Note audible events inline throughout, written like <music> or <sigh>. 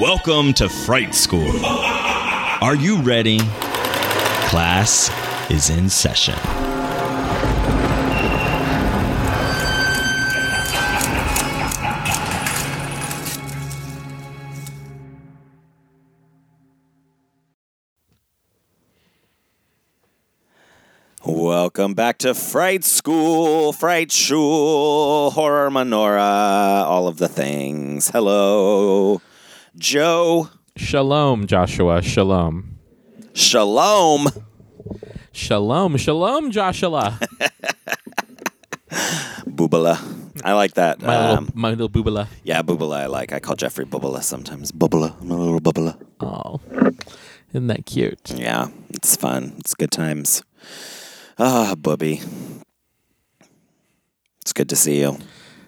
Welcome to Fright School. Are you ready? Class is in session. Welcome back to Fright School, Fright Shul, Horror Menorah, all of the things. Hello, Joe. Shalom, Joshua. Shalom. Shalom. Shalom. Shalom, Joshua. <laughs> Boobala. I like that. My Um, little, my little boobala. yeah, Boobala I like. I call Jeffrey Boobala sometimes. Boobala. I'm a little Boobala. Oh, isn't that cute? Yeah, it's fun. It's good times. Ah, Booby. It's good to see you.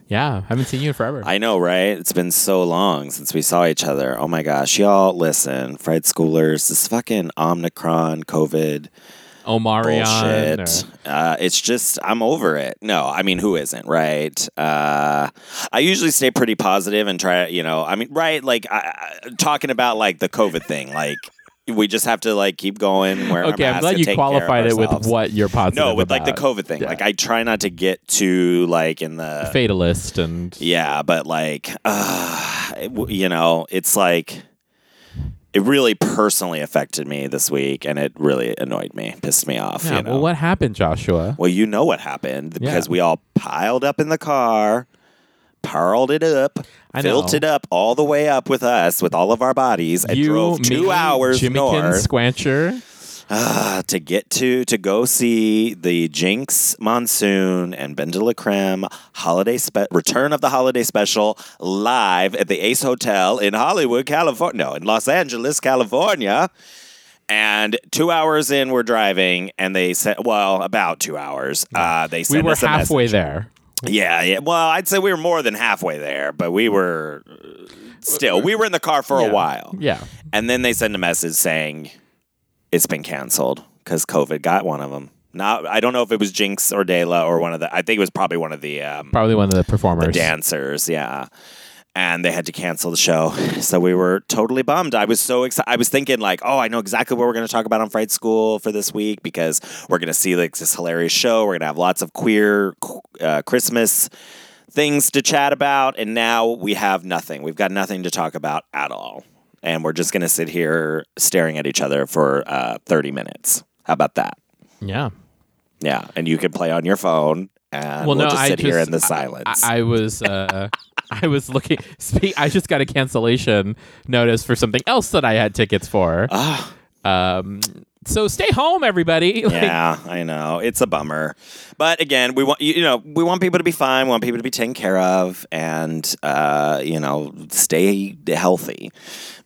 Yeah, I haven't seen you in forever. I know, right? It's been so long since we saw each other. Oh my gosh, y'all, listen, Fright Schoolers, this fucking Omicron, COVID Omarion. bullshit. Uh, it's just, I'm over it. No, I mean, who isn't, right? Uh, I usually stay pretty positive and try, you know, I mean, right? Like, I, I, talking about like the COVID thing, like, we just have to like keep going. Wear or- our okay, I'm glad you take care of qualified it with what you're positive No, with like the. COVID thing. Yeah. Like, I try not to get too like in the fatalist and yeah, but like, uh, it you know, it's like it really personally affected me this week, and it really annoyed me, pissed me off. yeah. you know? Well, what happened, Joshua? Well, you know what happened Yeah. because we all piled up in the car, parled it up, I filled know. it up all the way up with us, with all of our bodies, and you, drove two me, hours Jimmykin north Squancher. ah, to get to to go see the Jinx Monsoon and Ben de la Creme holiday spe- return of the holiday special live at the Ace Hotel in Hollywood, California. No, in Los Angeles, California. And two hours in, we're driving, and they said, "Well, about two hours." Uh, they said, We were halfway message. there. Yeah, yeah. Well, I'd say we were more than halfway there, but we were uh, still. We were in the car for Yeah. a while. Yeah. And then they send a message saying it's been canceled because COVID got one of them. Not, I don't know if it was Jinx or Dela or one of the. I think it was probably one of the um, Probably one of the performers. the dancers. Yeah, and they had to cancel the show, so we were totally bummed. I was so excited. I was thinking like, oh, I know exactly what we're going to talk about on Fright School for this week because we're going to see like this hilarious show. We're going to have lots of queer uh, Christmas things to chat about, and now we have nothing. We've got nothing to talk about at all. And we're just going to sit here staring at each other for uh, 30 minutes. How about that? Yeah. Yeah. And you can play on your phone and Well, we'll no, just I sit here in the silence. I, I was uh, I was looking. Speak. I just got a cancellation notice for something else that I had tickets for. Ah. Um, so stay home, everybody. <laughs> Like, yeah, I know. It's a bummer. But again, we want you you know, we want people to be fine, we want people to be taken care of and uh, you know, stay healthy.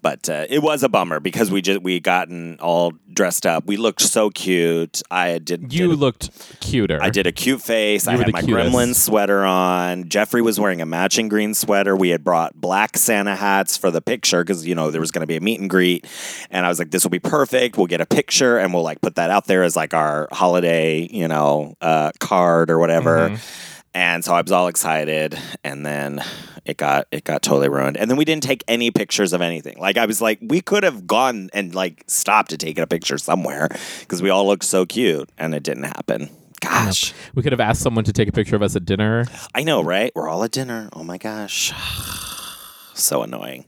But uh, it was a bummer because we just we gotten all dressed up. We looked so cute. I did You did- looked cuter. I did a cute face. I You were had my cutest. gremlin sweater on. Jeffrey was wearing a matching green sweater. We had brought black Santa hats for the picture because, you know, there was going to be a meet and greet. And I was like, this will be perfect. We'll get a picture and we'll like put that out there as like our holiday, you know, uh, card or whatever. Mm-hmm. And so I was all excited. And then it got it got totally ruined. And then we didn't take any pictures of anything. Like I was like, we could have gone and like stopped to take a picture somewhere because we all looked so cute and it didn't happen. Gosh. We could have asked someone to take a picture of us at dinner. I know, right? We're all at dinner. Oh my gosh. <sighs> so annoying.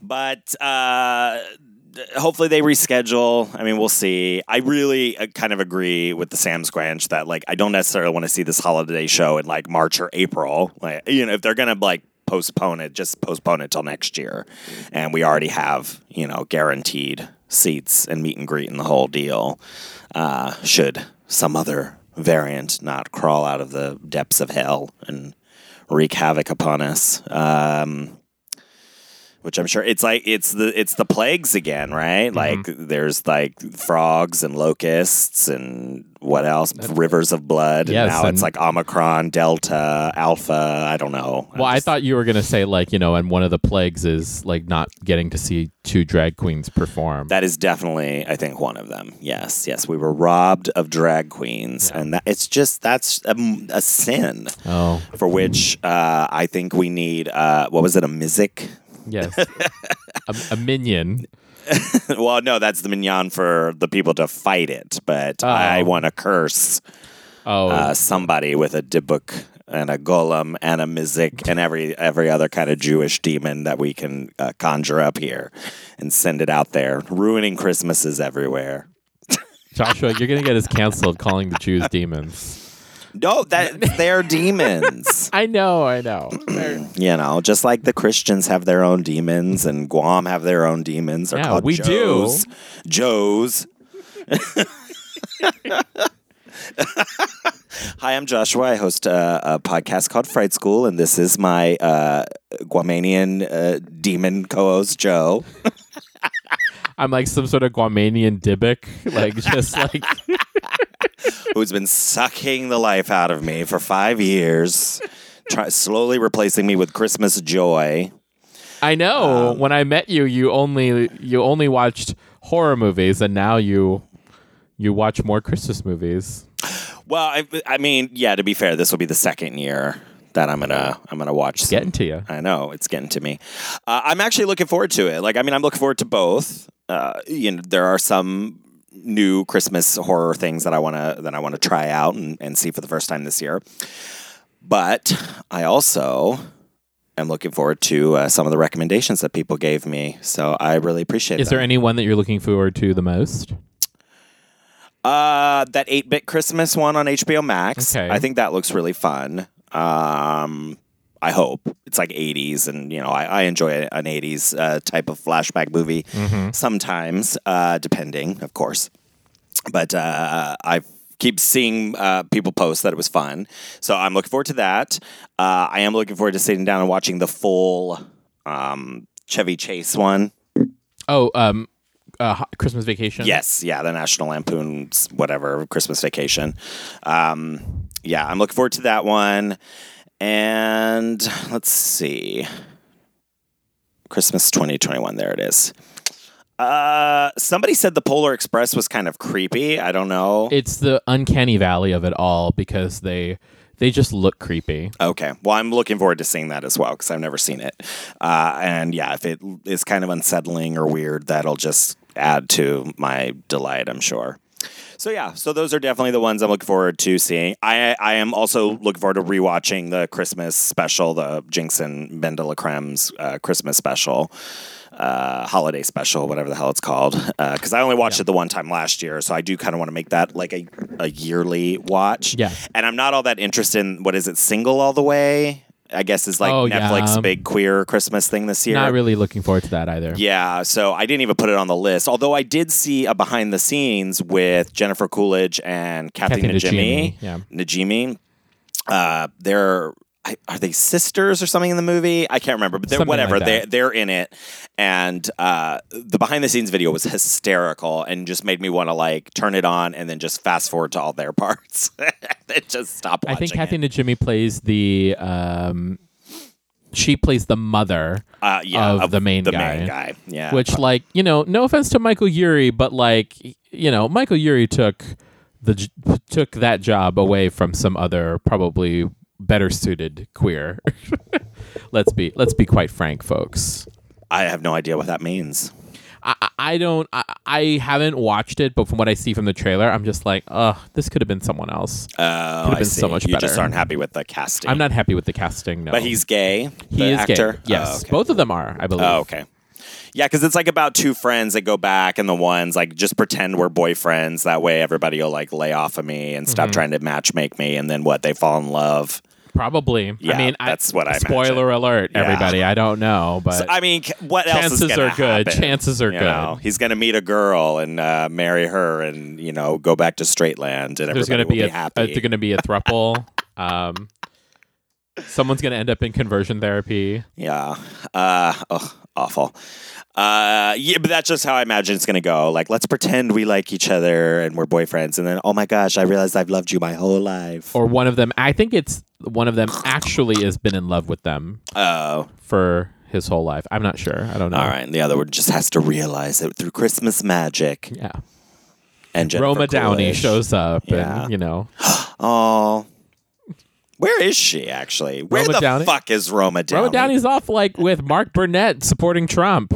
But uh hopefully they reschedule. I mean, we'll see. I really uh, kind of agree with the Sam Squanch that like I don't necessarily want to see this holiday show in like March or April. Like you know, if they're to like postpone it, just postpone it till next year. And we already have, you know, guaranteed seats and meet and greet and the whole deal. Uh, should some other variant not crawl out of the depths of hell and wreak havoc upon us. Um, which I'm sure it's like it's the it's the plagues again, right? Like there's like frogs and locusts and what else? Rivers of blood. Yes, and now it's like Omicron, Delta, Alpha. I don't know. Well, I thought you were gonna say like you know, and one of the plagues is like not getting to see two drag queens perform. that is definitely, I think, one of them. Yes, yes, we were robbed of drag queens, and that it's just that's a, a sin oh, for which uh, I think we need. Uh, what was it? A mizik? Yes, <laughs> a, a minion. <laughs> well, no, that's the minyan for the people to fight it, but I Oh. want to curse Oh, uh, somebody with a dybbuk and a golem and a mizik and every every other kind of Jewish demon that we can uh, conjure up here and send it out there, ruining Christmases everywhere. <laughs> Joshua, you're gonna get us canceled calling the Jews demons. No, that <laughs> they're demons. <laughs> I know, I know. <clears throat> You know, just like the Christians have their own demons and Guam have their own demons. They're Yeah, called we do. Joes. Joes. <laughs> Hi, I'm Joshua. I host a, a podcast called Fright School, and this is my uh, Guamanian uh, demon co-host Joe. I'm like some sort of Guamanian Dybbuk, like just like who's been sucking the life out of me for five years, try, slowly replacing me with Christmas joy. I know. Um, when I met you, you only you only watched horror movies, and now you you watch more Christmas movies. Well, I, I mean, yeah. To be fair, this will be the second year that I'm gonna I'm gonna watch. some- Getting to you. I know it's getting to me. Uh, I'm actually looking forward to it. Like, I mean, I'm looking forward to both. Uh, you know, there are some new Christmas horror things that I want to that I want to try out and, and see for the first time this year. But I also am looking forward to uh, some of the recommendations that people gave me. So I really appreciate. Is there them. any one that you're looking forward to the most? Uh, that 8 bit Christmas one on HBO Max. Okay. I think that looks really fun. Um, I hope it's like 80s, and you know, I, I enjoy an 80s uh, type of flashback movie sometimes, uh, depending, of course. But uh, I keep seeing uh, people post that it was fun, so I'm looking forward to that. Uh, I am looking forward to sitting down and watching the full um, Chevy Chase one. Oh, um, uh, Christmas Vacation. Yes, yeah, the National Lampoon's whatever Christmas Vacation. Um, yeah, I'm looking forward to that one. And let's see, Christmas 2021. There it is. Uh, somebody said the Polar Express was kind of creepy. I don't know. It's the uncanny valley of it all because they they just look creepy. Okay. Well, I'm looking forward to seeing that as well because I've never seen it. Uh, and yeah, if it is kind of unsettling or weird, that'll just add to my delight, I'm sure. So yeah, so those are definitely the ones I'm looking forward to seeing. I I am also looking forward to rewatching the Christmas special, the Jinx and Ben de la Creme's uh, Christmas special, uh, holiday special, whatever the hell it's called. Because I only watched it the one time last year, so I do kind of want to make that like a, a yearly watch. Yeah. And I'm not all that interested in what is it, single all the way? I guess is like Oh, Netflix yeah. big queer Christmas thing this year. Not really looking forward to that either. Yeah, so I didn't even put it on the list. Although I did see a behind the scenes with Jennifer Coolidge and Kathy, Kathy Najimy. Najimy, yeah. Najimy. Uh, they're I, are they sisters or something in the movie? I can't remember, but they're Something whatever. like they they're in it, and uh, the behind the scenes video was hysterical and just made me want to like turn it on and then just fast forward to all their <laughs> parts. <laughs> and just stop I think Kathy it. Najimy plays the um, she plays the mother uh, yeah, of the main the guy. main guy. Yeah, which like you know no offense to michael Urie, but like you know michael Urie took the took that job away from some other probably better suited queer <laughs> let's be let's be quite frank folks I have no idea what that means. I, I- don't I, I haven't watched it but from what i see from the trailer i'm just like ugh this could have been someone else Oh, have been see. so much you just better. aren't happy with the casting. i'm not happy with the casting no But he's gay. he the is actor. gay yes Oh, okay. both of them are i believe Oh, okay. Yeah, because it's like about two friends that go back, and the ones like just pretend we're boyfriends. That way, everybody will like lay off of me and Mm-hmm. stop trying to match make me. And then what? They fall in love. Probably. Yeah, I mean, that's I, what I Spoiler alert, Yeah. everybody. I don't know, but So, I mean, what else chances is are good. happen? Chances are You good. know, he's going to meet a girl and uh, marry her, and you know, go back to straight land, and there's going to be a, be uh, happy. there's going to be a thruple. <laughs> um, someone's going to end up in conversion therapy. Yeah. Uh, oh, awful. Uh, yeah, but that's just how I imagine it's gonna go. Like, let's pretend we like each other and we're boyfriends, and then, oh my gosh, I realized I've loved you my whole life. Or one of them. I think it's one of them actually has been in love with them Oh, for his whole life. I'm not sure. I don't know. all right. And the other one just has to realize it through Christmas magic. Yeah. And Jennifer Roma Downey shows up, Yeah. and you know, <gasps> Oh, where is she actually? Where Roma the Downey? fuck is Roma Downey? Roma Downey's off like with Mark Burnett supporting Trump.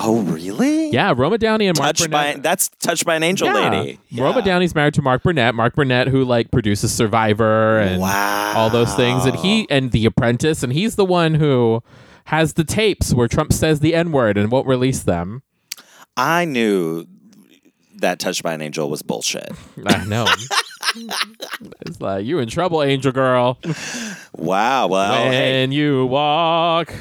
Oh, really? Yeah, Roma Downey and Mark Touched by Burnett. that's touched by an angel yeah. lady. Roma Downey's married to Mark Burnett. Mark Burnett, who like produces Survivor and Wow. all those things, and he and The Apprentice, and he's the one who has the tapes where Trump says the N word and won't release them. I knew that touched by an angel was bullshit. I know. <laughs> it's like you in trouble, Angel Girl. Wow. Well, when hey. you walk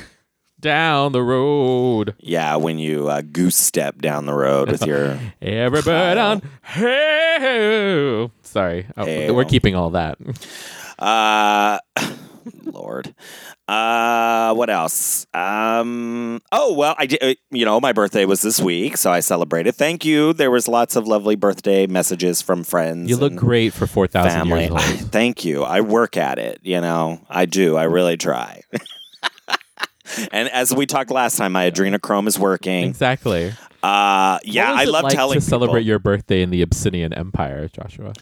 down the road, yeah, when you uh, goose step down the road with your <laughs> every bird on. Hey, sorry, Oh, we're keeping all that. uh <laughs> Lord. Uh what else? Um oh well I did uh, you know my birthday was this week so I celebrated. Thank you. There was lots of lovely birthday messages from friends. You look great for four thousand years old. <laughs> Thank you. I work at it, you know. I do. I really try. And as we talked last time, my adrenochrome is working. Exactly. Uh yeah, I love like telling to celebrate your birthday in the Abyssinian Empire, Joshua.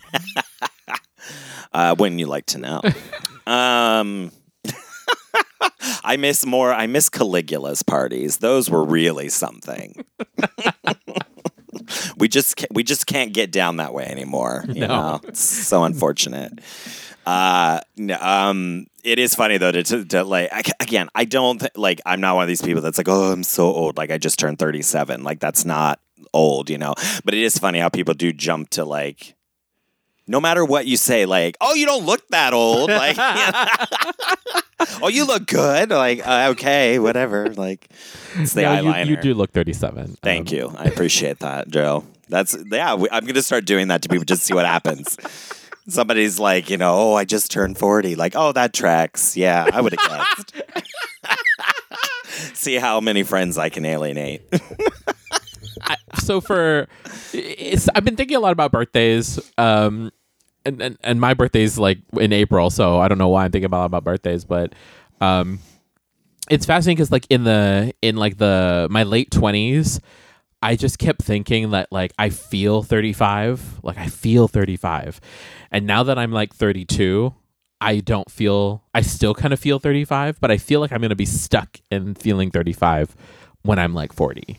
<laughs> uh when you like to know. <laughs> um <laughs> I miss more. I miss Caligula's parties. Those were really something. we just we just can't get down that way anymore. You No. know, it's so unfortunate. Uh, n- um, it is funny though to, to, to like I, again. I don't th- like. I'm not one of these people that's like, oh, I'm so old. Like I just turned 37. Like that's not old, you know. But it is funny how people do jump to like. No matter what you say, like, oh, you don't look that old. Like, <laughs> oh, you look good. Like, uh, okay, whatever. Like, it's the No, you, eyeliner. you do look thirty-seven. Thank Um, you. I appreciate that, Joe. That's yeah. We, I'm gonna start doing that to people just to see what happens. Somebody's like, you know, oh, I just turned forty. Like, oh, that tracks. Yeah, I would have guessed. <laughs> see how many friends I can alienate. <laughs> I, so for I've been thinking a lot about birthdays. Um, and, and and my birthday's like in April, so I don't know why I'm thinking about about birthdays, but um, it's fascinating because like in the in like the my late twenties, I just kept thinking that like I feel 35, like I feel 35, and now that I'm like 32. I don't feel I still kind of feel 35, but I feel like I'm going to be stuck in feeling 35 when I'm like 40.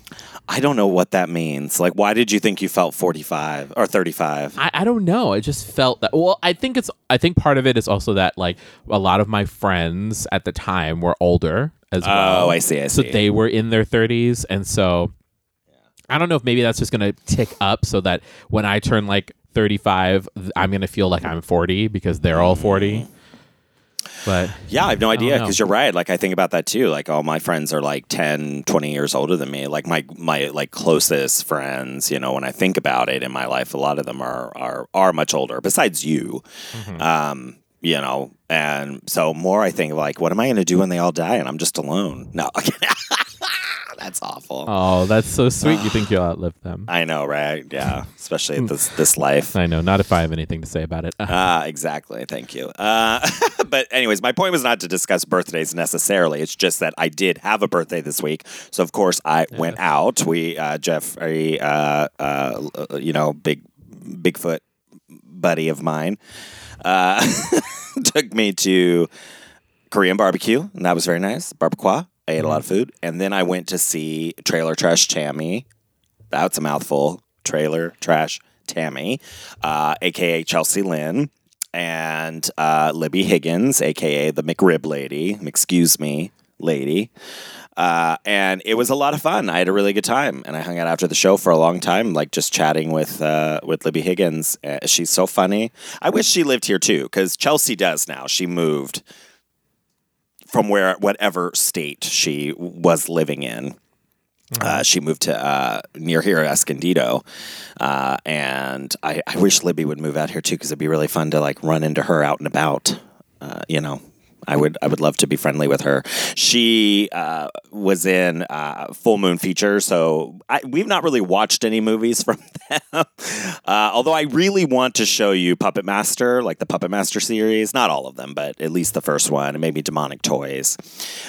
I don't know what that means. Like, why did you think you felt 45 or 35? I, I don't know. I just felt that. Well, I think it's. I think part of it is also that like a lot of my friends at the time were older as oh, well. Oh, I see. I see. So they were in their thirties, and so I don't know if maybe that's just gonna tick up so that when I turn like thirty-five, I'm gonna feel like I'm forty because they're all forty. But Yeah, I have no idea because you're right. Like I think about that too. Like all my friends are like 10, 20 years older than me. Like my my like closest friends, you know, when I think about it in my life, a lot of them are are are much older besides you. Mm-hmm. Um, you know, and so more I think like what am I going to do when they all die and I'm just alone? No. <laughs> That's awful. oh, that's so sweet. You think you'll <sighs> outlive them? I know, right? Yeah, especially in this this life. I know. Not if I have anything to say about it. <laughs> Ah, exactly. Thank you. Uh, <laughs> but anyways, my point was not to discuss birthdays necessarily. It's just that I did have a birthday this week, so of course I went out. We uh, Jeffrey, uh, uh, you know, big Bigfoot buddy of mine, uh, <laughs> took me to Korean barbecue, and that was very nice. Barbacoa. I ate a lot of food, and then I went to see Trailer Trash Tammy. That's a mouthful. Trailer Trash Tammy, uh, aka Chelsea Lynn, and uh, Libby Higgins, aka the McRib Lady. Excuse me, lady. Uh, and it was a lot of fun. I had a really good time, and I hung out after the show for a long time, like just chatting with uh, with Libby Higgins. Uh, she's so funny. I wish she lived here too, because Chelsea does now. She moved from where whatever state she was living in. Uh, she moved to uh, near here, Escondido, uh, and I, I wish Libby would move out here too because it'd be really fun to like run into her out and about. Uh, you know, I would I would love to be friendly with her. She uh, was in uh, Full Moon Feature, so I, we've not really watched any movies <laughs> from them. Uh, although I really want to show you Puppet Master, like the Puppet Master series. Not all of them, but at least the first one, and maybe Demonic Toys.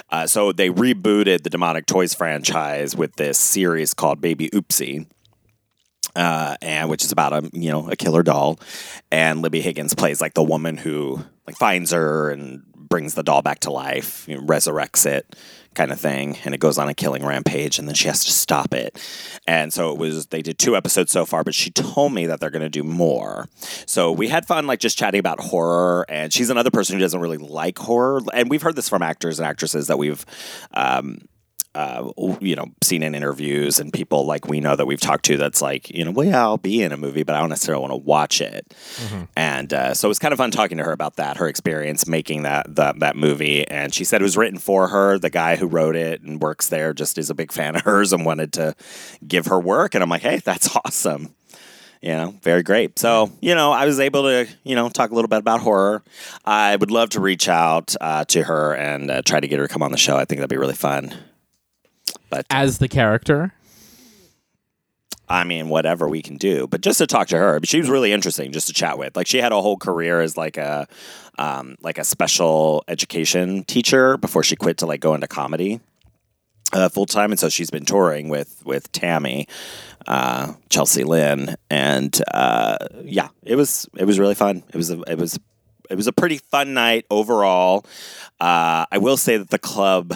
Uh, so they rebooted the Demonic Toys franchise with this series called Baby Oopsie uh, and which is about a you know a killer doll, and Libby Higgins plays like the woman who like finds her and brings the doll back to life, you know, resurrects it, kind of thing, and it goes on a killing rampage, and then she has to stop it. And so it was they did two episodes so far, but she told me that they're going to do more. So we had fun like just chatting about horror, and she's another person who doesn't really like horror, and we've heard this from actors and actresses that we've. Um, uh, you know, seen in interviews and people like we know that we've talked to that's like, you know, well, yeah, I'll be in a movie, but I don't necessarily want to watch it. And uh, so it was kind of fun talking to her about that, her experience making that, that that movie. And she said it was written for her. The guy who wrote it and works there just is a big fan of hers and wanted to give her work. And I'm like, hey, that's <laughs> awesome. You know, very great. So, you know, I was able to, you know, talk a little bit about horror. I would love to reach out uh, to her and uh, try to get her to come on the show. I think that'd be really fun. But As the character, I mean, whatever we can do, but just to talk to her, she was really interesting just to chat with. Like she had a whole career as like a um, like a special education teacher before she quit to like go into comedy uh, full time, and so she's been touring with with Tammy, uh, Chelsea Lynn, and uh, yeah, it was it was really fun. It was a, it was it was a pretty fun night overall. Uh, I will say that the club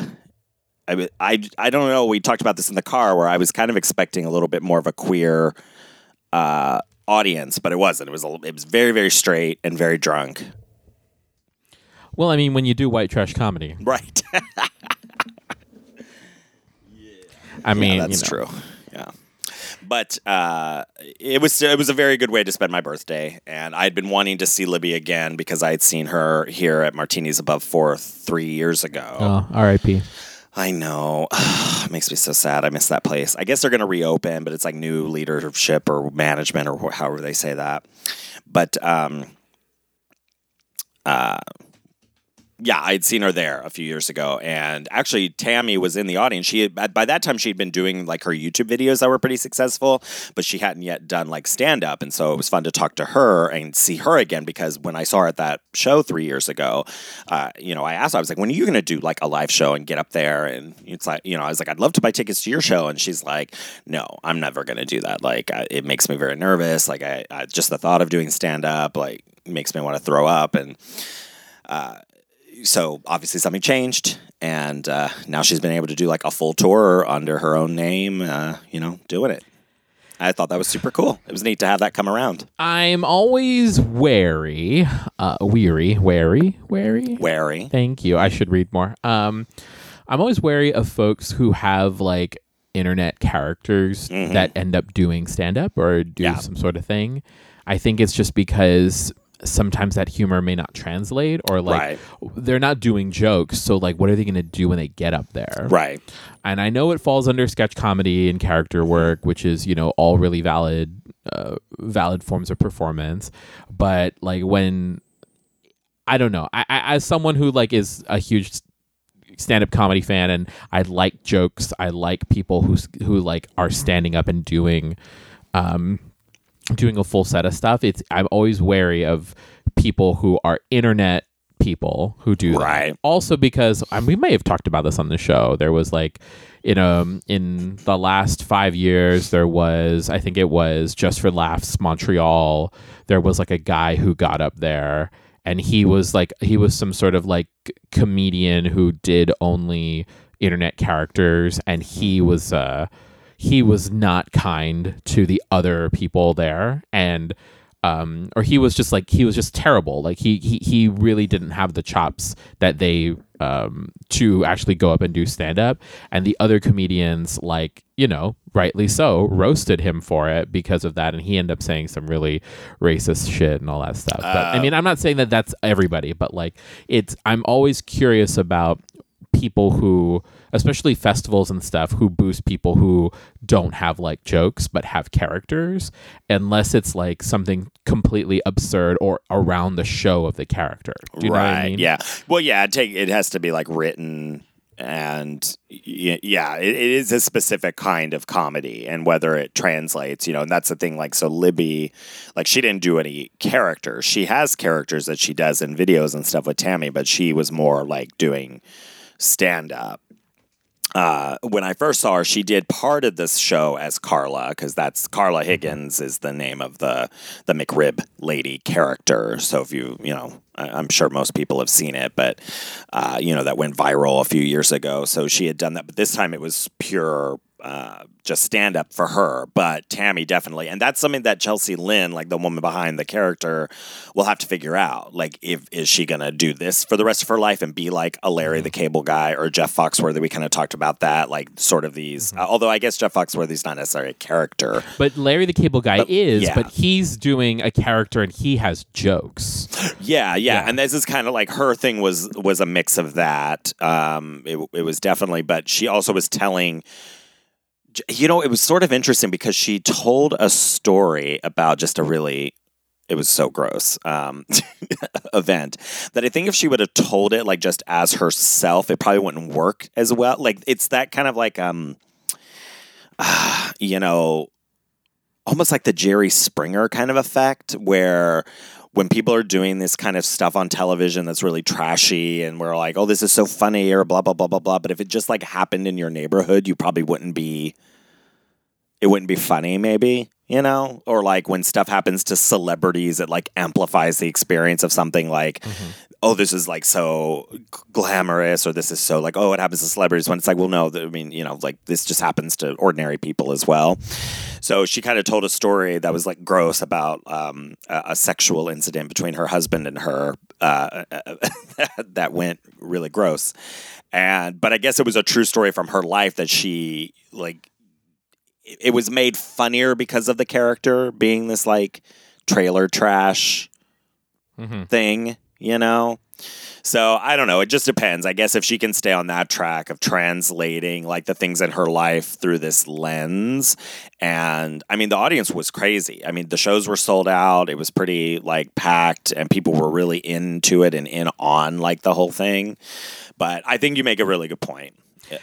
I, I, I don't know. We talked about this in the car where I was kind of expecting a little bit more of a queer uh, audience, but it wasn't. It was a, it was very very straight and very drunk. well, I mean, when you do white trash comedy, Right. <laughs> I mean, yeah, that's you know, true. Yeah. But uh, it was it was a very good way to spend my birthday, and I'd been wanting to see Libby again because I had seen her here at Martinis Above Fourth three years ago. Oh, R.I.P. I know. <sighs> it makes me so sad. I miss that place. I guess they're going to reopen, but it's like new leadership or management or however they say that. But um, uh, yeah, I'd seen her there a few years ago, and actually, Tammy was in the audience. She had, by- that time she had been doing like her YouTube videos that were pretty successful, but she hadn't yet done like stand up, and so it was fun to talk to her and see her again because when I saw her at that show three years ago, uh, you know, I asked her, I was like, "When are you going to do like a live show and get up there?" And it's like, you know, I was like, "I'd love to buy tickets to your show," and she's like, "No, I'm never going to do that. Like, I, it makes me very nervous. Like, I, I just the thought of doing stand up like makes me want to throw up and." So obviously something changed and uh, now she's been able to do like a full tour under her own name uh, you know doing it i thought that was super cool it was neat to have that come around I'm always wary, uh, weary, wary, wary. wary Thank you. I should read more. Um, I'm always wary of folks who have like internet characters that end up doing stand up or do Yeah. some sort of thing. I think it's just because sometimes that humor may not translate or like Right. they're not doing jokes. So like what are they going to do when they get up there? right and I know it falls under sketch comedy and character work, which is you know all really valid, uh, valid forms of performance. But like when I don't know, I, I as someone who like is a huge stand-up comedy fan and I like jokes, I like people who who like are standing up and doing, um, doing a full set of stuff. It's I'm always wary of people who are internet people who do that Right. also because um, we may have talked about this on the show there was like in um in the last five years there was i think it was just for laughs montreal there was like a guy who got up there and he was like he was some sort of like comedian who did only internet characters and he was uh he was not kind to the other people there and um, or he was just like he was just terrible. Like he he he really didn't have the chops that they um, to actually go up and do stand up. And the other comedians, like you know, rightly so, roasted him for it because of that, and he ended up saying some really racist shit and all that stuff. But I mean, I'm not saying that that's everybody, but like it's I'm always curious about people who especially festivals and stuff who boost people who don't have like jokes but have characters unless it's like something completely absurd or around the show of the character Do you know what I right. mean? Yeah. Well, yeah. Take it has to be like written, and yeah, it, it is a specific kind of comedy, and whether it translates, you know, and that's the thing. Like, so Libby, like, she didn't do any characters. She has characters that she does in videos and stuff with Tammy, but she was more like doing stand up. Uh, when I first saw her, she did part of this show as Carla because that's Carla Higgins is the name of the the McRib lady character. So if you you know, I, I'm sure most people have seen it, but uh, you know that went viral a few years ago. So she had done that, but this time it was pure. Uh, just stand up for her, but Tammy definitely, and that's something that Chelsea Lynn, like the woman behind the character, will have to figure out. Like, if is she gonna do this for the rest of her life and be like a Larry the Cable Guy or Jeff Foxworthy? We kind of talked about that, like sort of these. Uh, although I guess Jeff Foxworthy's not necessarily a character. But Larry the Cable Guy is, yeah. but he's doing a character and he has jokes. <gasps> Yeah, yeah, Yeah. and this is kind of like her thing was was a mix of that. Um, it, it was definitely, but she also was telling. You know, it was sort of interesting because she told a story about just a really, it was so gross um, <laughs> event that I think if she would have told it like just as herself, it probably wouldn't work as well. Like it's that kind of like, um, uh, <sighs> you know, almost like the Jerry Springer kind of effect where when people are doing this kind of stuff on television that's really trashy and we're like, oh, this is so funny or blah, blah, blah, blah, blah. But if it just like happened in your neighborhood, you probably wouldn't be, it wouldn't be funny, maybe, you know? Or like when stuff happens to celebrities, it like amplifies the experience of something like, mm-hmm. Oh, this is like so glamorous or this is so like, oh, it happens to celebrities when it's like, well, no, I mean, you know, like this just happens to ordinary people as well. So she kind of told a story that was like gross about um, a, a sexual incident between her husband and her uh, <laughs> that went really gross. And but I guess it was a true story from her life that she like it, it was made funnier because of the character being this like trailer trash thing, you know? So I don't know. It just depends. I guess if she can stay on that track of translating like the things in her life through this lens. And I mean, the audience was crazy. I mean, the shows were sold out. It was pretty like packed and people were really into it and in on like the whole thing. But I think you make a really good point.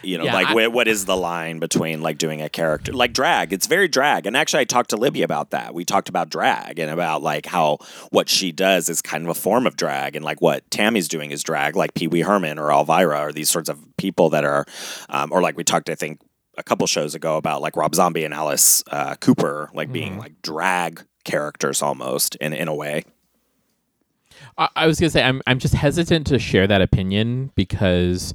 You know, Yeah, like I- wh- what is the line between like doing a character like drag? It's very drag. And actually, I talked to Libby about that. We talked about drag and about like how what she does is kind of a form of drag, and like what Tammy's doing is drag, like Pee Wee Herman or Elvira or these sorts of people that are, um, or like we talked, I think, a couple shows ago about like Rob Zombie and Alice uh, Cooper, like being like drag characters almost in in a way. I, I was gonna say I'm I'm just hesitant to share that opinion because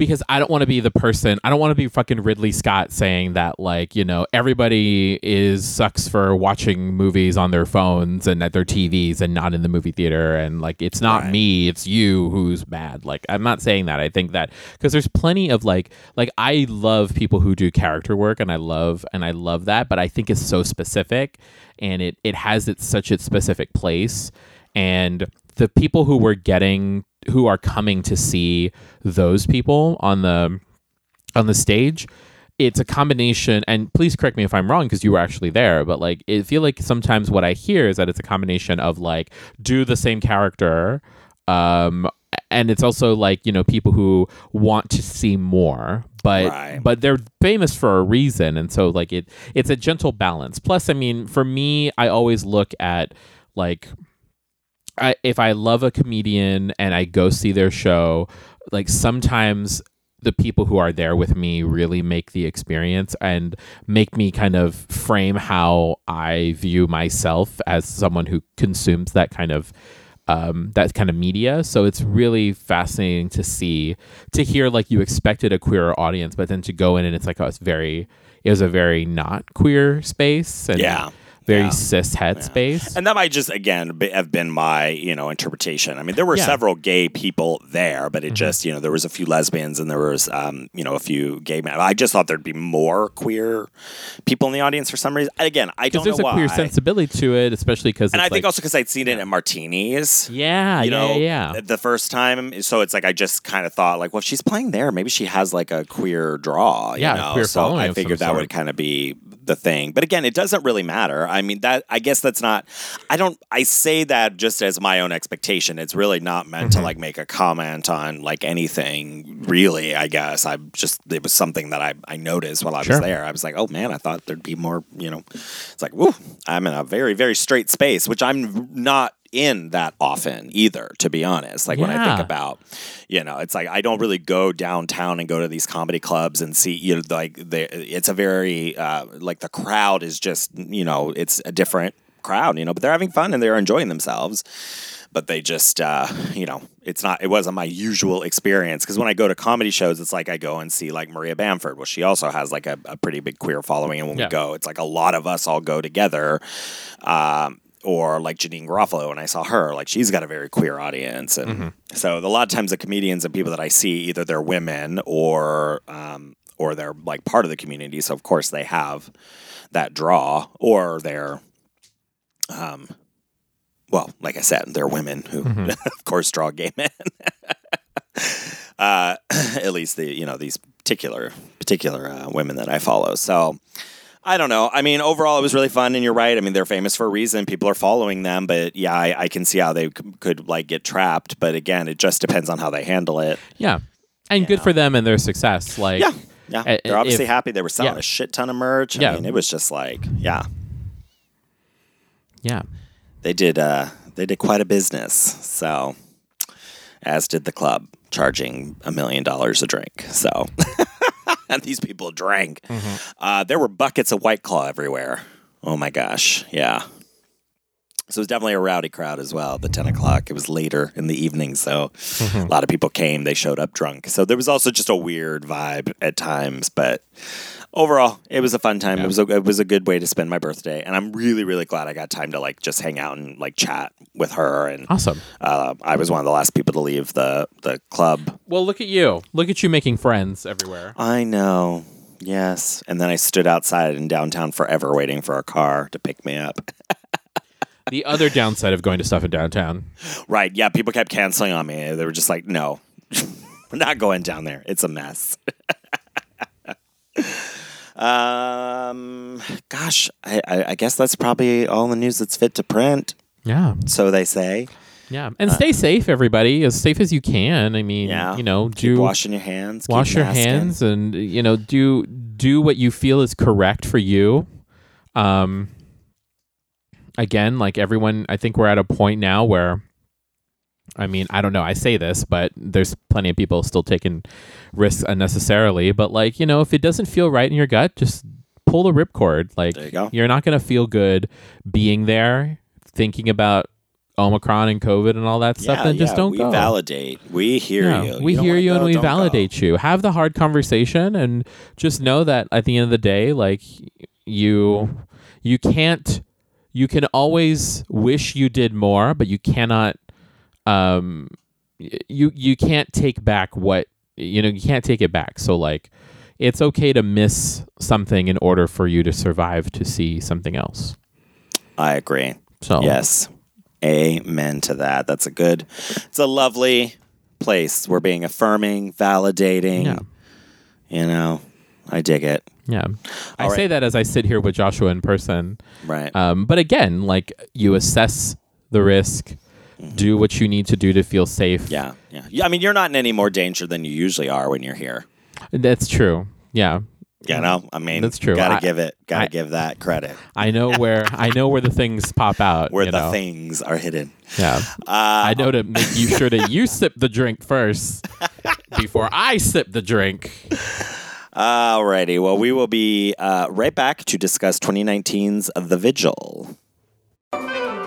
because I don't want to be the person. I don't want to be fucking Ridley Scott saying that like you know everybody is sucks for watching movies on their phones and at their TVs and not in the movie theater and like it's not Right. me, it's you who's bad. Like I'm not saying that. I think that because there's plenty of like like I love people who do character work and I love and I love that, but I think it's so specific and it it has its such its specific place and the people who were getting who are coming to see those people on the on the stage it's a combination and please correct me if i'm wrong because you were actually there but like i feel like sometimes what i hear is that it's a combination of like do the same character um and it's also like you know people who want to see more but Right. but they're famous for a reason and so like it it's a gentle balance plus i mean for me i always look at like I, if I love a comedian and I go see their show, like sometimes the people who are there with me really make the experience and make me kind of frame how I view myself as someone who consumes that kind of um, that kind of media. So it's really fascinating to see to hear like you expected a queer audience, but then to go in and it's like oh, it's very it was a very not queer space and Yeah. Very Yeah. cis het space. And that might just again be, have been my you know interpretation. I mean, there were Yeah. several gay people there, but it Mhm. just you know there was a few lesbians and there was um, you know a few gay men. I just thought there'd be more queer people in the audience for some reason. Again, I don't know there's a why. queer sensibility to it, especially because and I like, think also because I'd seen it at Martini's. yeah, you yeah, know, yeah, yeah. the first time. So it's like I just kind of thought, like, well, if she's playing there, maybe she has like a queer draw. You Yeah, know? queer so I figured that sort. would kind of be the thing. But again, it doesn't really matter. I mean, that I guess that's not. I don't. I say that just as my own expectation. It's really not meant Mm-hmm. to like make a comment on like anything. Really, I guess I just it was something that I I noticed while I Sure. was there. I was like, oh man, I thought there'd be more. You know, it's like, woo, I'm in a very very straight space, which I'm not in that often either to be honest. Like when i think about you know it's like i don't really go downtown and go to these comedy clubs and see you know like they, it's a very uh, like the crowd is just you know it's a different crowd you know but they're having fun and they're enjoying themselves. But they just uh, you know it's not it wasn't my usual experience. Because when i go to comedy shows it's like i go and see like maria bamford. Well she also has like a, a pretty big queer following. And when Yeah. we go it's like a lot of us all go together. Um, or like Janeane Garofalo, and I saw her, like she's got a very queer audience, and so a lot of times the comedians and people that I see, either they're women or um, or they're like part of the community, so of course they have that draw, or they're, um, well, like I said, they're women who, <laughs> of course, draw gay men. <laughs> uh, <clears throat> at least the you know these particular particular uh, women that I follow. So I don't know. I mean, overall, it was really fun, and you're right. I mean, they're famous for a reason. People are following them, but yeah, I, I can see how they c- could like get trapped. But again, it just depends on how they handle it. yeah. And good for them and their success. Like, Yeah, yeah. Uh, They're obviously if- happy. They were selling yeah. a shit ton of merch. I Yeah. mean, it was just like, yeah, yeah, they did. uh They did quite a business. So, as did the club, charging a million dollars a drink. So. <laughs> And <laughs> these people drank. Uh, there were buckets of White Claw everywhere. Oh my gosh. Yeah. So it was definitely a rowdy crowd as well. The 10 o'clock, it was later in the evening. So a lot of people came. They showed up drunk. So there was also just a weird vibe at times. But overall, it was a fun time. It was a, it was a good way to spend my birthday. And I'm really, really glad I got time to like just hang out and like chat with her. And awesome. uh, I was one of the last people to leave the, the club. Well, look at you. Look at you making friends everywhere. I know. Yes. And then I stood outside in downtown forever waiting for a car to pick me up. <laughs> the other downside of going to stuff in downtown. Right. Yeah. People kept canceling on me. They were just like, no, <laughs> we're not going down there. It's a mess. <laughs> um, gosh, I, I, I guess that's probably all the news that's fit to print. Yeah, So they say. yeah. And stay safe, everybody. As safe as you can. I mean, Yeah. you know, Keep do washing your hands. keep wash your masking. hands and you know do do what you feel is correct for you um again like everyone i think we're at a point now where i mean i don't know i say this but there's plenty of people still taking risks unnecessarily but like you know if it doesn't feel right in your gut just pull the ripcord like you you're not going to feel good being there thinking about omicron and covid and all that stuff Yeah, then just don't we go validate. We hear yeah, you. we don't hear you and go, we don't go. validate you. Have the hard conversation and just know that at the end of the day, like you you can't you can always wish you did more, but you cannot um you you can't take back what you know, you can't take it back. So like it's okay to miss something in order for you to survive to see something else. I agree. So Yes. Amen to that. That's a good, it's a lovely place. We're being affirming, validating. Yeah. You know, I dig it. Yeah. I All right. say that as I sit here with Joshua in person. Right. Um, but again, like you assess the risk, do what you need to do to feel safe. Yeah. Yeah. Yeah. I mean, you're not in any more danger than you usually are when you're here. That's true. Yeah. You know, I mean, That's true. Gotta I- give it, gotta I- give that credit I know <laughs> where I know where the things pop out. where the know? things are hidden. Yeah. Uh, I know to make you sure that you sip the drink first <laughs> before I sip the drink. Alrighty. Well, we will be uh, right back to discuss 2019's The Vigil.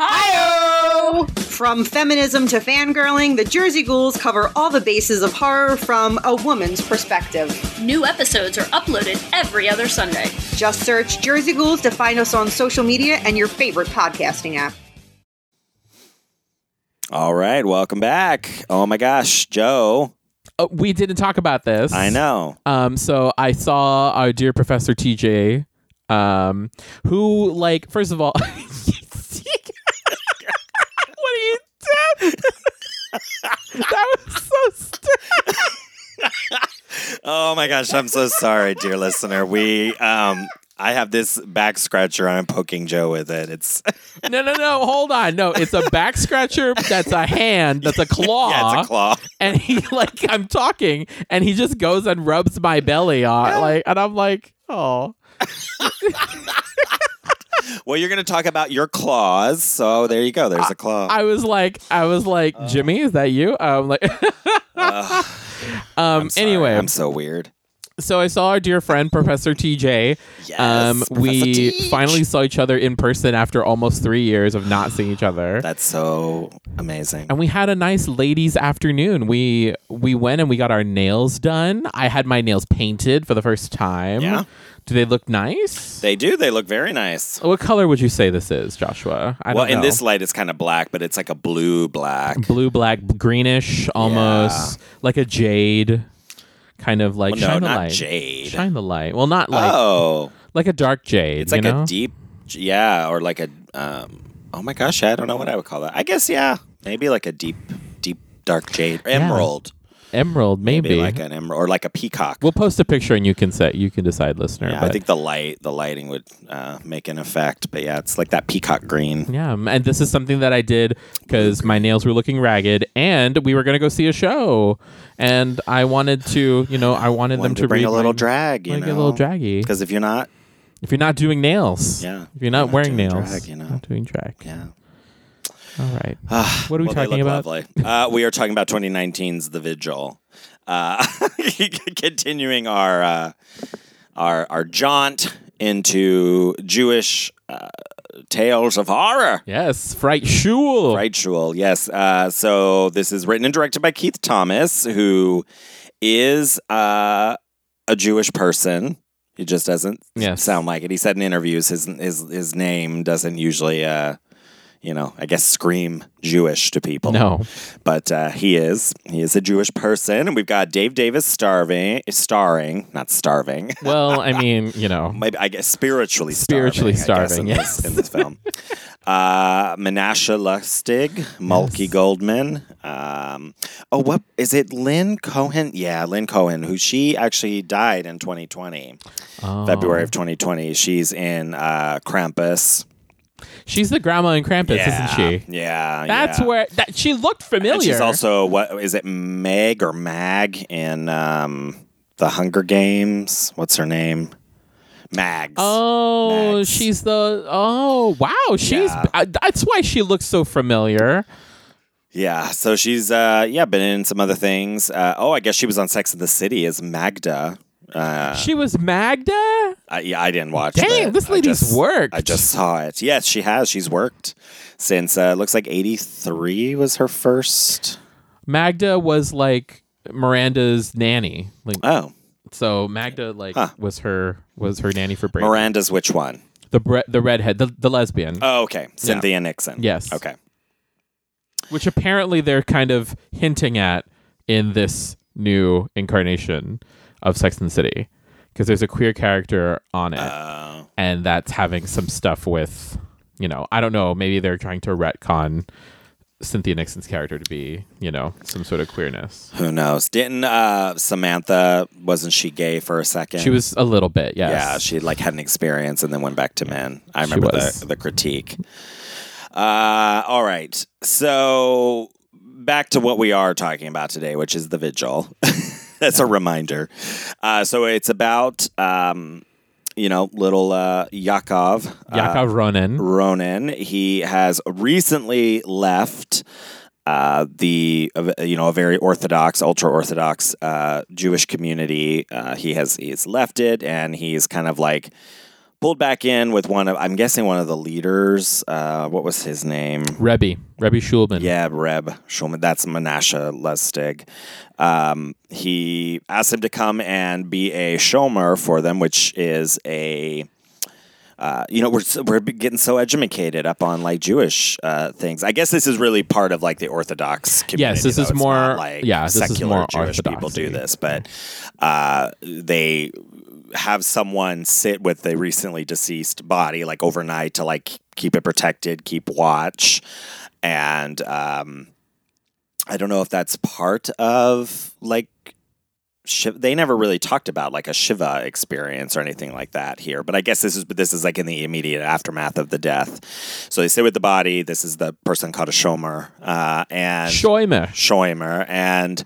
Hi! From feminism to fangirling, the Jersey Ghouls cover all the bases of horror from a woman's perspective. New episodes are uploaded every other Sunday. Just search Jersey Ghouls to find us on social media and your favorite podcasting app. All right, welcome back. Oh my gosh, Joe. Oh, we didn't talk about this. I know. Um, so I saw our dear Professor TJ, um, who like first of all, <laughs> what are you doing? That was so stupid. <laughs> Oh my gosh, I'm so sorry, dear listener. We um I have this back scratcher and I'm poking Joe with it. It's <laughs> No, no, no. Hold on. No, it's a back scratcher. That's a hand. That's a claw. <laughs> yeah, it's a claw. And he like I'm talking, and he just goes and rubs my belly on like, and I'm like, oh. Well, you're going to talk about your claws. So there you go. There's a claw. I was like, I was like, Jimmy, is that you? I'm like, <laughs> um. I'm sorry. Anyway, I'm so weird. So I saw our dear friend Professor TJ. Yes, um, we Teach. finally saw each other in person after almost three years of not seeing each other. That's so amazing. and we had a nice ladies' afternoon. We we went and we got our nails done. I had my nails painted for the first time. Yeah. Do they look nice? They do. They look very nice. what color would you say this is, Joshua? I well, in this light, it's kind of black, but it's like a blue black. blue, black, greenish, almost like a jade, kind of like Well, no, shine the not light. jade. Shine the light. Well, not like oh, like a dark jade. it's like know? a deep, yeah, or like a. Um, oh my gosh, I don't know what I would call that. I guess yeah, maybe like a deep, deep dark jade, emerald, emerald, maybe. like an emerald, or like a peacock. we'll post a picture and you can set. You can decide, listener. yeah, but- I think the light, the lighting would uh, make an effect. But yeah, it's like that peacock green. Yeah, and this is something that I did because my nails were looking ragged, and we were gonna go see a show, and I wanted to, you know, I wanted them to, to bring a little my- drag, you know, a little draggy. Because if you're not, If you're not doing nails, Yeah, if you're not not wearing nails, drag, you know. not doing drag. yeah. All right. <sighs> What are we well, talking about? Uh, we are talking about 2019's The Vigil. Uh, <laughs> continuing our uh, our our jaunt into Jewish uh, tales of horror. Yes, Fright Shul. Right, Shul. Yes. Uh, so this is written and directed by Keith Thomas, who is uh, a Jewish person. He just doesn't Yes. sound like it. He said in interviews his his his name doesn't usually, uh, you know, I guess scream Jewish to people. No. but uh, he is. He is a Jewish person, and we've got Dave Davis starving, starring, not starving. <laughs> Well, I mean, you know, Maybe I guess spiritually starving. Spiritually guess, starving, in, yes. this, in this film. uh, Menashe Lustig, Malky Goldman. Um, oh, what is it? Lynn Cohen? Yeah, Lynn Cohen, who she actually died in 2020, Oh. February of 2020. She's in uh, Krampus. She's the grandma in Krampus, yeah, isn't she? Yeah, That's yeah. where that she looked familiar. And she's also what is it? Meg or Mag in um, the Hunger Games? What's her name? Mags. Oh, Max. she's the oh wow, she's Yeah. uh, that's why she looks so familiar. Yeah, so she's uh yeah been in some other things. Uh, oh, I guess she was on Sex in the City as Magda. Uh, she was Magda. I, yeah, I didn't watch. Dang, it. this I lady's just- worked. I just saw it. Yes, she has. She's worked since uh, looks like eighty three was her first. Magda was like Miranda's nanny. Like Oh, so, Magda like Huh. was her was her nanny for Brady. Miranda's which one? the bre- the redhead, the the lesbian, Oh, okay, Cynthia Nixon. Yes. Okay. which apparently they're kind of hinting at in this new incarnation of Sex and the City, because there's a queer character on it. Uh, and that's having some stuff with, you know, I don't know, maybe they're trying to retcon Cynthia Nixon's character to be, you know, some sort of queerness. who knows? Didn't uh, Samantha? Wasn't she gay for a second? She was a little bit, yes. Yeah, she like had an experience and then went back to men. I remember the the critique. Uh, all right, so back to what we are talking about today, which is the vigil. <laughs> <laughs> That's a reminder. Uh, so it's about, um, you know, little uh, Yakov. uh, Yakov Ronin. Ronan. He has recently left uh, the uh, you know a very orthodox, ultra orthodox uh, Jewish community. Uh, he has he's left it, and he's kind of like pulled back in with one of I'm guessing one of the leaders. Uh, what was his name? Rebbe. Rebbe Shulman. Yeah, Reb Shulman. That's Menashe Lustig. Um, he asked him to come and be a shomer for them, which is a. Uh, you know, we're we're getting so educated up on like Jewish uh, things. I guess this is really part of like the Orthodox community. Yes, this though. is It's more- like yeah, this is secular more Jewish people do this, but uh, they have someone sit with the recently deceased body like overnight to like keep it protected, keep watch, and um, I don't know if that's part of like. They never really talked about like a Shiva experience or anything like that here, but I guess this is but this is like in the immediate aftermath of the death. So they sit with the body. This is the person called a shomer, uh, and Shoimer. Scheumer. And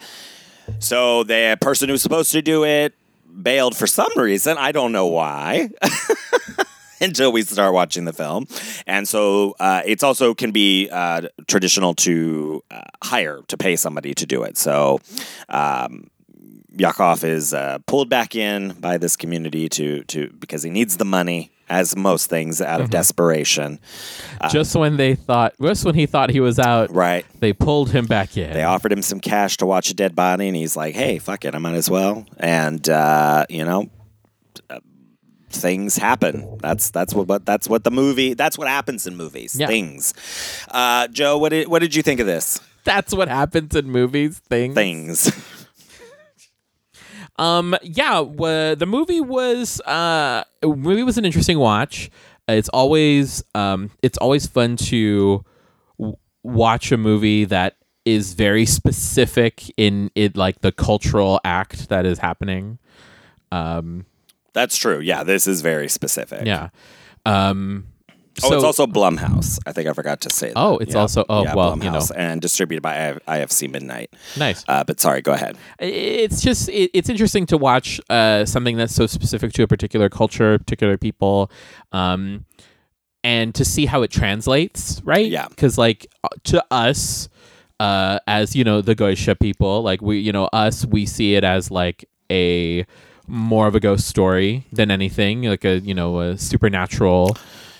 so the person who's supposed to do it bailed for some reason. I don't know why. <laughs> Until we start watching the film, and so uh, it's also can be uh, traditional to uh, hire to pay somebody to do it. So um, Yakov is uh, pulled back in by this community to to because he needs the money, as most things, out of desperation. just when they thought, just when he thought he was out, Right. they pulled him back in. They offered him some cash to watch a dead body, and he's like, "Hey, fuck it, I might as well." And uh, you know, uh, things happen. That's that's what, what that's what the movie. That's what happens in movies. Yeah. Things. Uh, Joe, what did what did you think of this? That's what happens in movies. Things. Things. <laughs> Um, yeah, wa- the movie was uh, movie was an interesting watch. It's always um, it's always fun to w- watch a movie that is very specific in it, like the cultural act that is happening. Um, That's true. Yeah, this is very specific. yeah. Um, Oh, so- it's also Blumhouse. I think I forgot to say that. Oh, it's also- oh, yeah, well, you know. Blumhouse, and distributed by IFC Midnight. nice. Uh, but sorry, go ahead. it's just it, it's interesting to watch uh, something that's so specific to a particular culture, particular people, um, and to see how it translates, right? Yeah. Because like uh, to us, uh, as you know, the Goisha people, like we, you know, us, we see it as like a more of a ghost story than anything, like a you know a supernatural.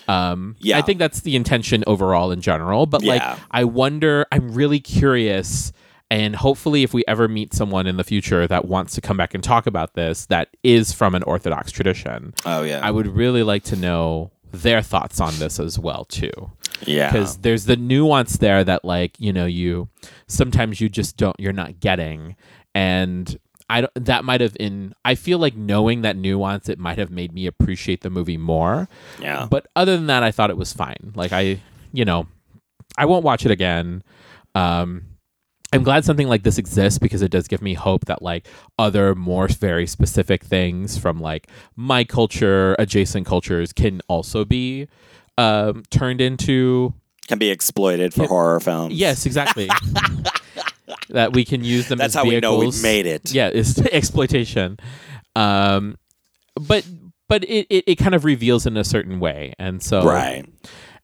Um, Yeah. I think that's the intention overall in general. But like, I wonder. I'm really curious, and hopefully, if we ever meet someone in the future that wants to come back and talk about this, that is from an Orthodox tradition, Oh yeah. I would really like to know their thoughts on this as well too yeah. because there's the nuance there that like you know you sometimes you just don't you're not getting and i don't that might have in i feel like knowing that nuance it might have made me appreciate the movie more Yeah. but other than that i thought it was fine like i you know i won't watch it again um I'm glad something like this exists because it does give me hope that like other more very specific things from like my culture, adjacent cultures can also be um, turned into Can be exploited for horror films. yes, exactly. <laughs> that we can use them. That's how we know we've made it. Yeah, it's <laughs> exploitation. Um, but but it, it, it kind of reveals in a certain way, and so Right.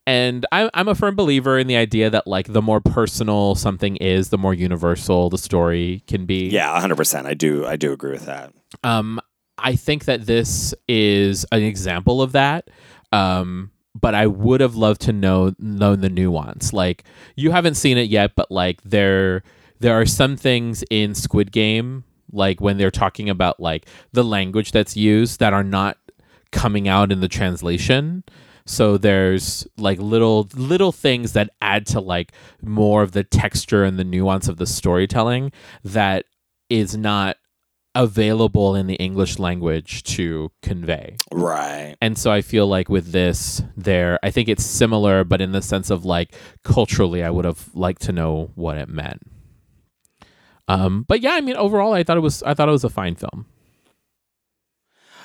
and I'm I'm a firm believer in the idea that like the more personal something is, the more universal the story can be. Yeah, 100%. I do I do agree with that. Um, I think that this is an example of that. Um, but I would have loved to know know the nuance. Like you haven't seen it yet, but like there there are some things in Squid Game, like when they're talking about like the language that's used that are not coming out in the translation. So there's like little little things that add to like more of the texture and the nuance of the storytelling that is not available in the English language to convey. Right. And so I feel like with this there I think it's similar but in the sense of like culturally I would have liked to know what it meant. Um but yeah, I mean overall I thought it was I thought it was a fine film.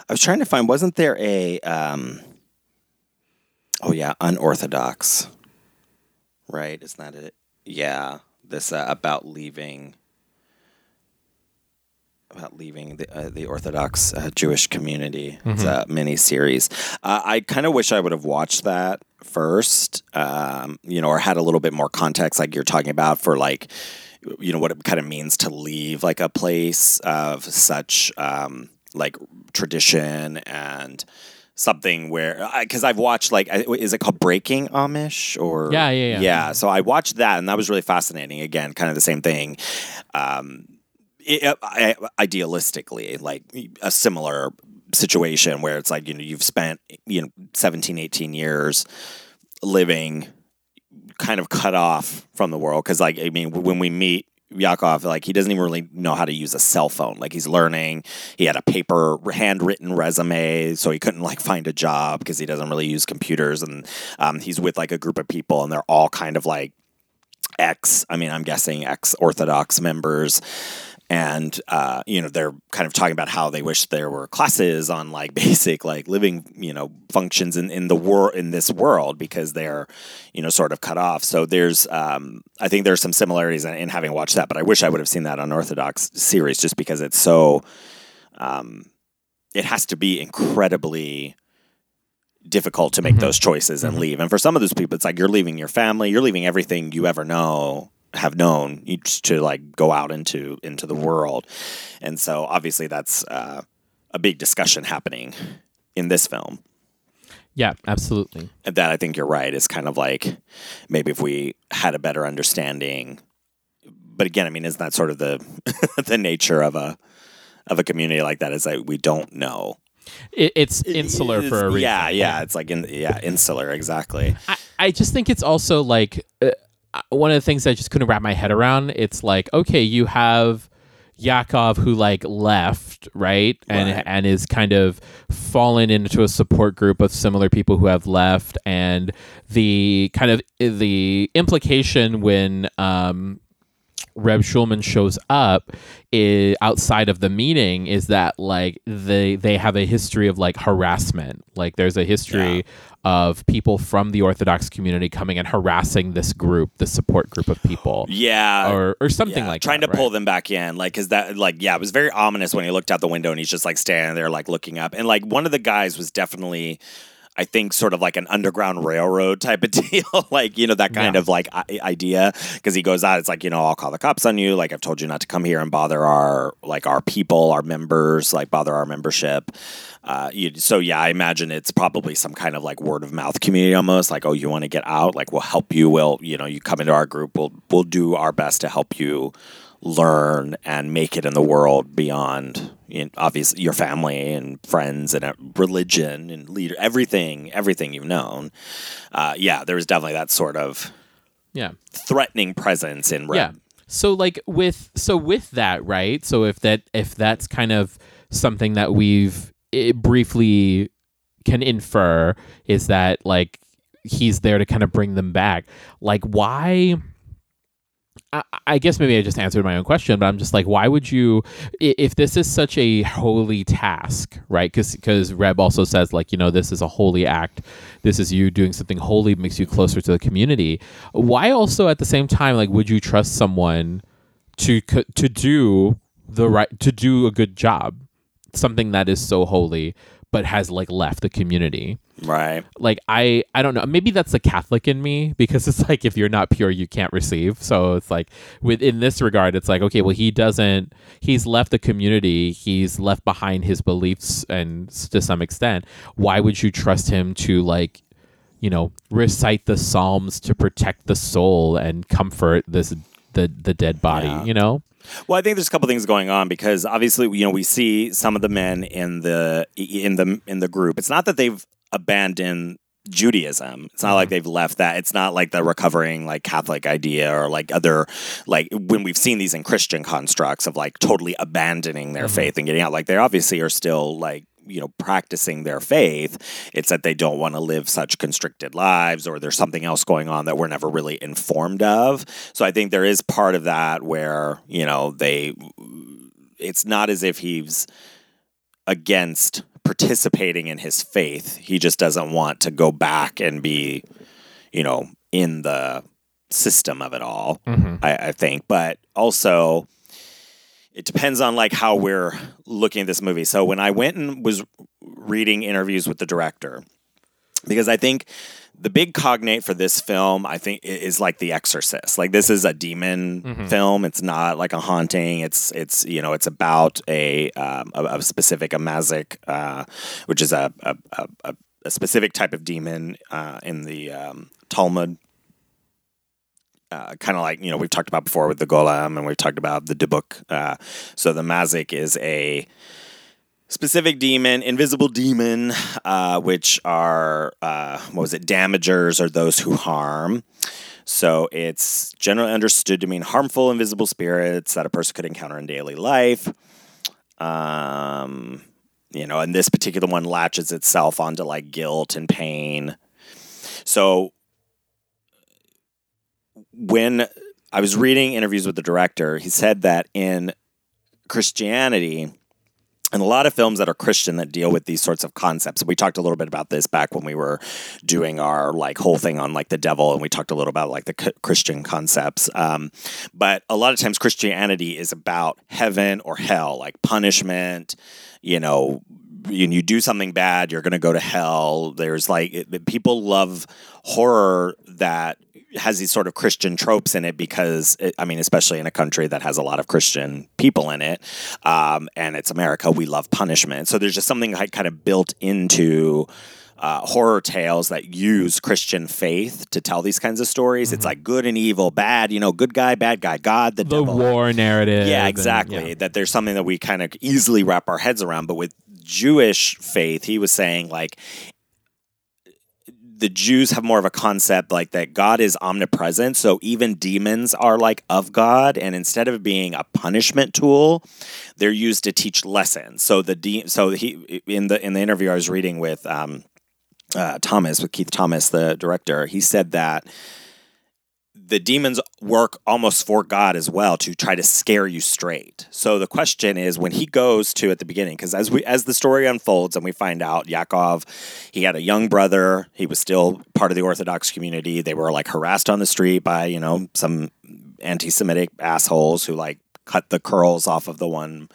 I was trying to find wasn't there a um Oh yeah, unorthodox. Right, isn't that it? Yeah. this uh, about leaving about leaving the uh, the Orthodox uh, Jewish community. It's a mini series. Uh, I kind of wish I would have watched that first, um, you know, or had a little bit more context, like you're talking about, for like, you know, what it kind of means to leave like a place of such um, like tradition and something where because I've watched like is it called Breaking Amish or Yeah, yeah, yeah. yeah. So I watched that and that was really fascinating. Again, kind of the same thing. Um, it, I, idealistically, like a similar situation where it's like you know you've spent you know 17 18 years living kind of cut off from the world because like i mean when we meet Yakov, like he doesn't even really know how to use a cell phone. Like he's learning. He had a paper handwritten resume, so he couldn't like find a job because he doesn't really use computers. And um, he's with like a group of people, and they're all kind of like ex. I mean, I'm guessing ex Orthodox members. And uh, you know they're kind of talking about how they wish there were classes on like <laughs> basic like living you know functions in, in the world in this world because they're you know sort of cut off. So there's um, I think there's some similarities in, in having watched that, but I wish I would have seen that unorthodox series just because it's so um, it has to be incredibly difficult to make those choices and leave. And for some of those people, it's like you're leaving your family, you're leaving everything you ever know have known to like go out into into the world. And so obviously that's uh, a big discussion happening in this film. Yeah, absolutely. And that I think you're right is kind of like maybe if we had a better understanding. But again, I mean, isn't that sort of the <laughs> the nature of a of a community like that? Is that we don't know. It, it's insular for a reason. Yeah, yeah, it's like in yeah, insular exactly. I, I just think it's also like uh, one of the things I just couldn't wrap my head around. It's like, okay, you have Yakov who like left, right? And Right. and is kind of fallen into a support group of similar people who have left and the kind of the implication when um Reb Shulman shows up i outside of the meeting is that like they they have a history of like harassment. Like there's a history of people from the Orthodox community coming and harassing this group, the support group of people. Yeah, Or or something yeah, like trying that, to pull them back in like because that like yeah it was very ominous when he looked out the window and he's just like standing there like looking up. And like one of the guys was definitely i think sort of like an underground railroad type of <laughs> deal like you know that kind Yeah. of like I- idea because he goes out it's like you know i'll call the cops on you like i've told you not to come here and bother our like our people our members like bother our membership uh, you, so yeah, I imagine it's probably some kind of like word of mouth community almost like, oh, you want to get out? Like we'll help you. We'll, you know, you come into our group. We'll, we'll do our best to help you learn and make it in the world beyond know, obviously your family and friends and uh, religion and leader, everything, everything you've known. Uh, yeah, there was definitely that sort of Yeah. threatening presence in Reb. Yeah. So like with so with that, right? So if that if that's kind of something that we've briefly can infer is that like he's there to kind of bring them back. Like why I, guess maybe I just answered my own question, but I'm just like, why would you, if this is such a holy task, right? Because because Reb also says, like, you know, this is a holy act. This is you doing something holy, makes you closer to the community. Why also at the same time, like, would you trust someone to to do the right to do a good job, something that is so holy, but has like left the community? Right. like I I don't know maybe that's the Catholic in me because it's like if you're not pure you can't receive so it's like with in this regard it's like okay well he doesn't he's left the community he's left behind his beliefs and to some extent why would you trust him to like you know recite the psalms to protect the soul and comfort this the the dead body Yeah. you know Well, I think there's a couple things going on because obviously, you know, we see some of the men in the in the in the group. It's not that they've abandoned Judaism. It's not like mm-hmm. they've left that. It's not like the recovering like Catholic idea or like other like when we've seen these in Christian constructs of like totally abandoning their mm-hmm. faith and getting out. Like they obviously are still like you know practicing their faith it's that they don't want to live such constricted lives or there's something else going on that we're never really informed of so i think there is part of that where you know they it's not as if he's against participating in his faith he just doesn't want to go back and be you know in the system of it all. Mm-hmm. I, I think, but also it depends on like how we're looking at this movie. So when I went and was reading interviews with the director, because I think the big cognate for this film, I think, is like The Exorcist. Like this is a demon film. It's not like a haunting. It's it's you know it's about a um, a, a specific a mazik, uh, which is a a, a, a specific type of demon uh, in the um, Talmud uh, kind of like you know we've talked about before with the golem and we've talked about the dybbuk uh, so the mazik is a specific demon invisible demon uh, which are uh, what was it? Damagers or those who harm. So it's generally understood to mean harmful invisible spirits that a person could encounter in daily life. Um, you know and this particular one latches itself onto like guilt and pain. So when I was reading interviews with the director, he said that in Christianity, and a lot of films that are Christian that deal with these sorts of concepts. We talked a little bit about this back when we were doing our like whole thing on like the devil, and we talked a little about like the c- Christian concepts. Um, but a lot of times Christianity is about heaven or hell, like punishment. You know, you, you do something bad, you're going to go to hell. There's like it, people love horror that has these sort of Christian tropes in it because it, I mean, especially in a country that has a lot of Christian people in it, um, and it's America, we love punishment. So there's just something like kind of built into. Uh, horror tales that use Christian faith to tell these kinds of stories. It's like good and evil, bad, you know, good guy, bad guy, God, the, The devil. war narrative. Yeah, and- exactly. yeah. That there's something that we kind of easily wrap our heads around. But with Jewish faith, he was saying like the Jews have more of a concept like that God is omnipresent. So even demons are like of God, and instead of being a punishment tool, they're used to teach lessons. So the de- so he in the in the interview I was reading with um, uh, Thomas with Keith Thomas, the director, he said that the demons work almost for God as well to try to scare you straight. So the question is when he goes to at the beginning, because as we as the story unfolds and we find out Yaakov, he had a young brother, he was still part of the Orthodox community. They were like harassed on the street by, you know, some anti-Semitic assholes who like cut the curls off of the one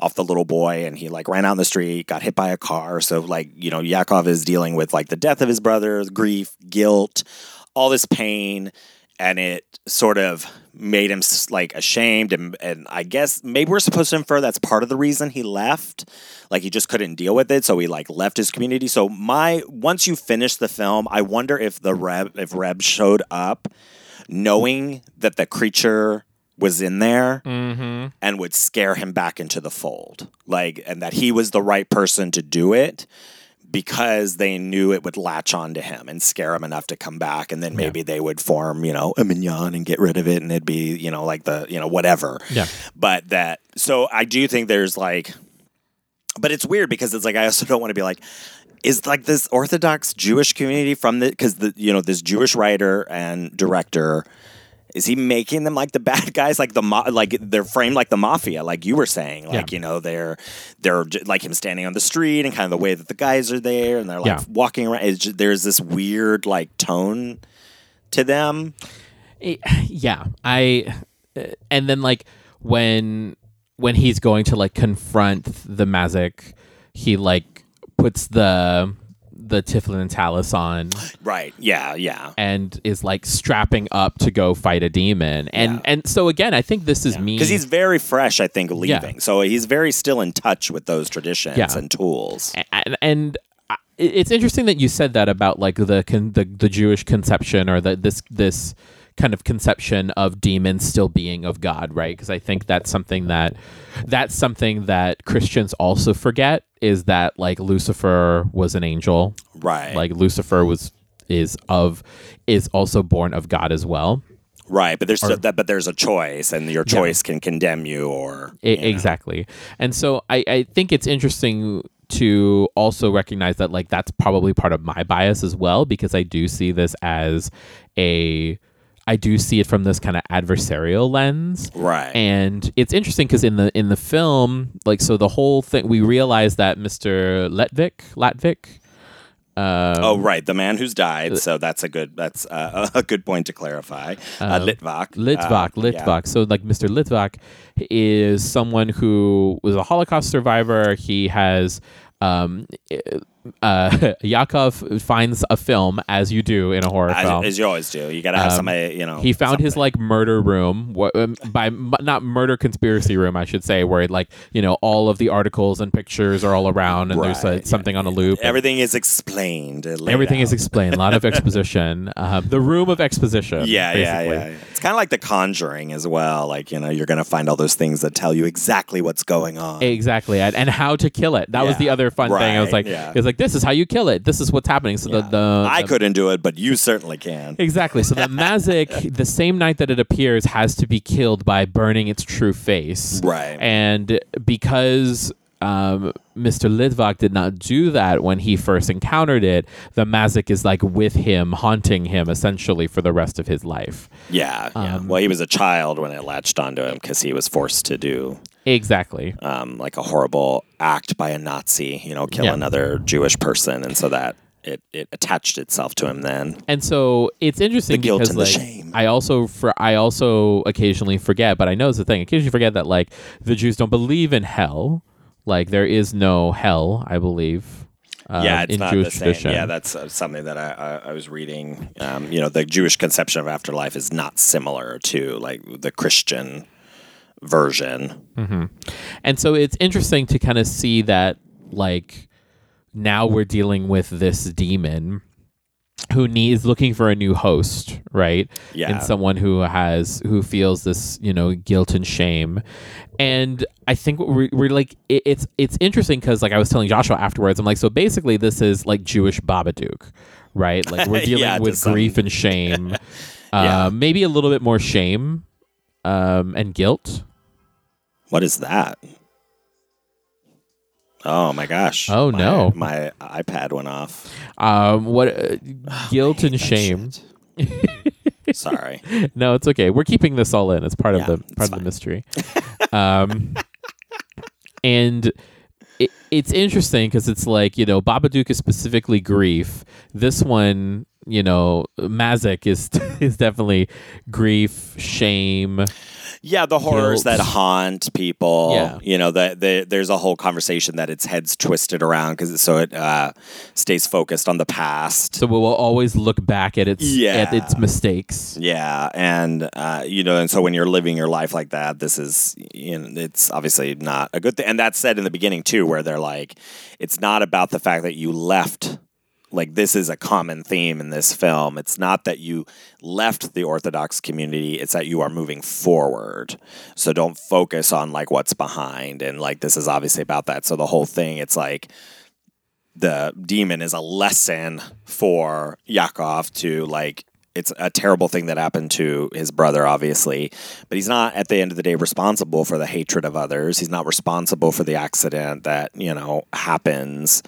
off the little boy and he like ran out in the street, got hit by a car. So like, you know, Yakov is dealing with like the death of his brother, grief, guilt, all this pain and it sort of made him like ashamed and and I guess maybe we're supposed to infer that's part of the reason he left. Like he just couldn't deal with it, so he like left his community. So my once you finish the film, I wonder if the Reb if Reb showed up knowing that the creature was in there Mm-hmm. and would scare him back into the fold. Like, and that he was the right person to do it because they knew it would latch onto him and scare him enough to come back. And then maybe they would form, you know, a minyan and get rid of it. And it'd be, you know, like the, you know, whatever. Yeah. But that, so I do think there's like, but it's weird because it's like, I also don't want to be like, is like this Orthodox Jewish community from the, because the, you know, this Jewish writer and director, is he making them like the bad guys? Like the ma- like they're framed like the mafia like you were saying. Like Yeah. you know they're they're j- like him standing on the street and kind of the way that the guys are there and they're like Yeah. walking around. There's this weird like tone to them. Eh, yeah. I uh, and then like when when he's going to like confront the mazik he like puts the the tefillin and tallis on right. Yeah yeah. And is like strapping up to go fight a demon. And Yeah. and so again i think this is me because he's very fresh i think Yeah. leaving. So he's very still in touch with those traditions Yeah. and tools. And, and it's interesting that you said that about like the con- the, the Jewish conception or that this this kind of conception of demons still being of God, right? Because I think that's something that that's something that Christians also forget is that like Lucifer was an angel, right like Lucifer was is of is also born of God as well. right but there's that but there's a choice and your choice can condemn you or I- you know. exactly and so I, I think it's interesting to also recognize that like that's probably part of my bias as well because i do see this as a i do see it from this kind of adversarial lens right and it's interesting because in the in the film like so the whole thing we realize that mr letvik latvik Um, oh, right, the man who's died. So that's a good that's uh, a good point to clarify. Uh, Litvak. Litvak, Uh, yeah. So, like, Mr. Litvak is someone who was a Holocaust survivor. He has. Um, uh, <laughs> Yakov finds a film, as you do in a horror film. As, as you always do, you gotta have Um, somebody. You know, he found his like murder room wh- um, by m- not murder conspiracy room, I should say, where like you know all of the articles and pictures are all around, and there's Right, uh, something on a loop. Everything is explained. uh, everything is explained. A lot of <laughs> exposition. Um, the room of exposition. Yeah, yeah, yeah, yeah. Kind of like The Conjuring as well. Like you know, you're gonna find all those things that tell you exactly what's going on. Exactly, and, and how to kill it. That was the other fun thing. I was like, yeah. it's like this is how you kill it. This is what's happening. So the, the I the- couldn't do it, but you certainly can. Exactly. So the Mazik, <laughs> the same night that it appears, has to be killed by burning its true face. Right. And because um, Mr. Litvak did not do that when he first encountered it, the Mazik is like with him, haunting him essentially for the rest of his life. Yeah, yeah. Um, well, he was a child when it latched onto him because he was forced to do Exactly. um, like a horrible act by a Nazi. You know, kill Yeah. another Jewish person, and so that it, it attached itself to him. Then And so it's interesting The guilt because and the like shame. I also for I also occasionally forget, but I know it's the thing. Occasionally forget that like the Jews don't believe in hell. Like there is no hell, I believe. um, yeah, it's in not Jewish the same. tradition. Yeah, that's uh, something that I, I, I was reading. Um, you know, the Jewish conception of afterlife is not similar to like the Christian version. And so it's interesting to kind of see that, like, now we're dealing with this demon who needs looking for a new host, right? Yeah. And someone who has who feels this, you know, guilt and shame. And I think we're, we're like, it, it's it's interesting because like I was telling Joshua afterwards, I'm like, so basically this is like Jewish Babadook, right? Like we're <laughs> dealing Yeah, with some- grief and shame, <laughs> Yeah. uh, maybe a little bit more shame um, and guilt. What is that? Oh my gosh! Oh, My- no. my iPad went off. Um, what uh, <sighs> guilt and shame? <laughs> Sorry. No, it's okay. We're keeping this all in. It's part Yeah, of the part of the mystery. <laughs> um, and it, it's interesting because it's like you know, Babadook is specifically grief. This one, you know, Mazik is <laughs> is definitely grief, shame. Yeah, the horrors Guilt. that haunt people. Yeah. You know, that the, there's a whole conversation that its head's twisted around because so it uh, stays focused on the past. So we will always look back at its at its mistakes. Yeah, and uh, you know, and so when you're living your life like that, this is you know, it's obviously not a good thing. And that's said in the beginning too, where they're like, it's not about the fact that you left. Like this is a common theme in this film. It's not that you left the Orthodox community; it's that you are moving forward. So don't focus on like what's behind. And like this is obviously about that. So the whole thing, it's like the demon is a lesson for Yakov to like it's a terrible thing that happened to his brother obviously but he's not at the end of the day responsible for the hatred of others he's not responsible for the accident that you know happens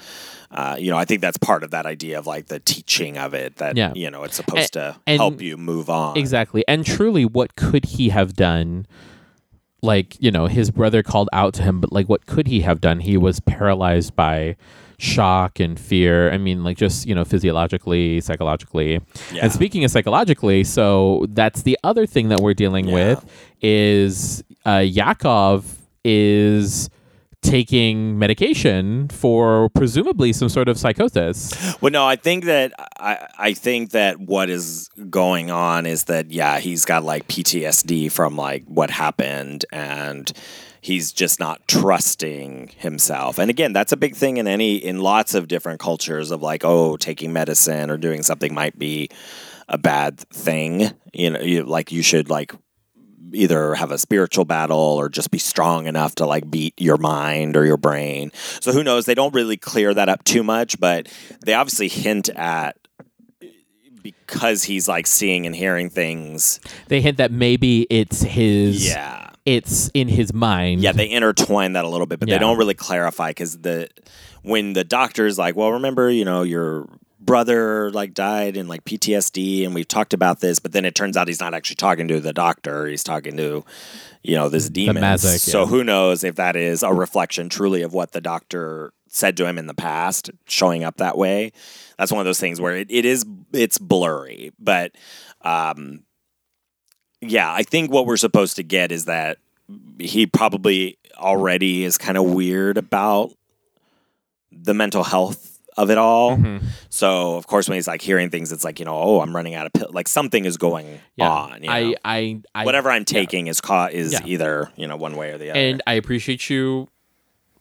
uh, you know i think that's part of that idea of like the teaching of it that Yeah. you know it's supposed A- to and- help you move on Exactly. And truly, what could he have done? Like, you know, his brother called out to him, but like, what could he have done? He was paralyzed by shock and fear. I mean, like, just, you know, physiologically, psychologically. Yeah. And speaking of psychologically, so that's the other thing that we're dealing Yeah. with is uh, Yakov is taking medication for presumably some sort of psychosis. Well, no, I think that I, I think that what is going on is that yeah, he's got like PTSD from like what happened, and he's just not trusting himself. And again, that's a big thing in any in lots of different cultures of like oh, taking medicine or doing something might be a bad thing. You know, you, like you should like either have a spiritual battle or just be strong enough to like beat your mind or your brain. So who knows? They don't really clear that up too much, but they obviously hint at because he's like seeing and hearing things. They hint that maybe it's his. Yeah. It's in his mind. Yeah, they intertwine that a little bit, but Yeah. they don't really clarify because the when the doctor's like, "Well, remember, you know, your brother like died in like PTSD, and we've talked about this," but then it turns out he's not actually talking to the doctor; he's talking to, you know, this demon. Mazik, so yeah. who knows if that is a reflection truly of what the doctor said to him in the past showing up that way. That's one of those things where it, it is it's blurry, but um, yeah, I think what we're supposed to get is that he probably already is kind of weird about the mental health of it all. Mm-hmm. So of course, when he's like hearing things, it's like you know, oh, I'm running out of pill. Like something is going Yeah. on. You I, know? I, I, Whatever I'm taking is caught is Yeah. either you know one way or the other. and I appreciate you,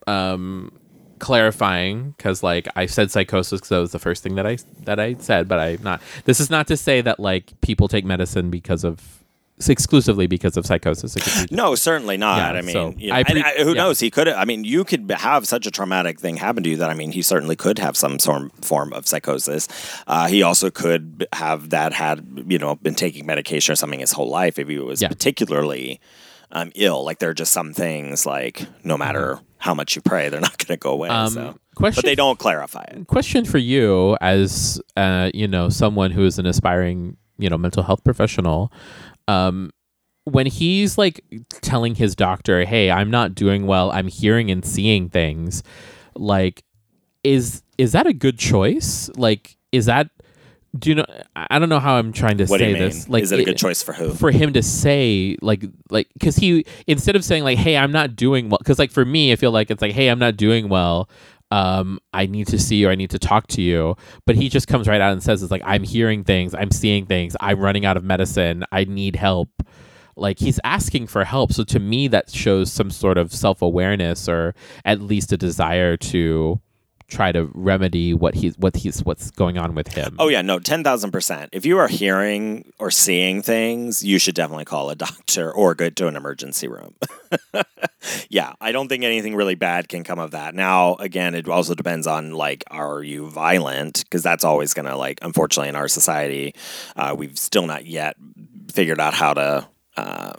um, clarifying because like I said psychosis because that was the first thing that I that I said, but I'm not. This is not to say that like people take medicine because of exclusively because of psychosis. It could be No, certainly not. Yeah, I mean, so you know, I pre- I- who yeah. knows? He could. I mean, you could have such a traumatic thing happen to you that I mean, he certainly could have some form form of psychosis. Uh, he also could have that had you know been taking medication or something his whole life if he was Yeah. particularly um, ill. Like there are just some things like no matter how much you pray, they're not <laughs> going to go away. Um, so. question But they don't clarify it. question for you as uh, you know someone who is an aspiring you know mental health professional um, when he's like telling his doctor hey i'm not doing well. I'm hearing and seeing things like is is that a good choice? Like is that do you know i don't know how i'm trying to What say this. like is it a good choice for who? for him to say like like because he instead of saying like hey i'm not doing well because like for me i feel like it's like hey i'm not doing well um i need to see you i need to talk to you. But he just comes right out and says it's like i'm hearing things i'm seeing things i'm running out of medicine i need help. Like he's asking for help. So to me that shows some sort of self-awareness or at least a desire to try to remedy what he's what he's what's going on with him Oh yeah, no, ten thousand percent. If you are hearing or seeing things, you should definitely call a <laughs> doctor or go to an emergency room. <laughs> yeah, I don't think anything really bad can come of that. Now, again, it also depends on like, are you violent? Because that's always gonna like, unfortunately, in our society, uh, we've still not yet figured out how to. Uh,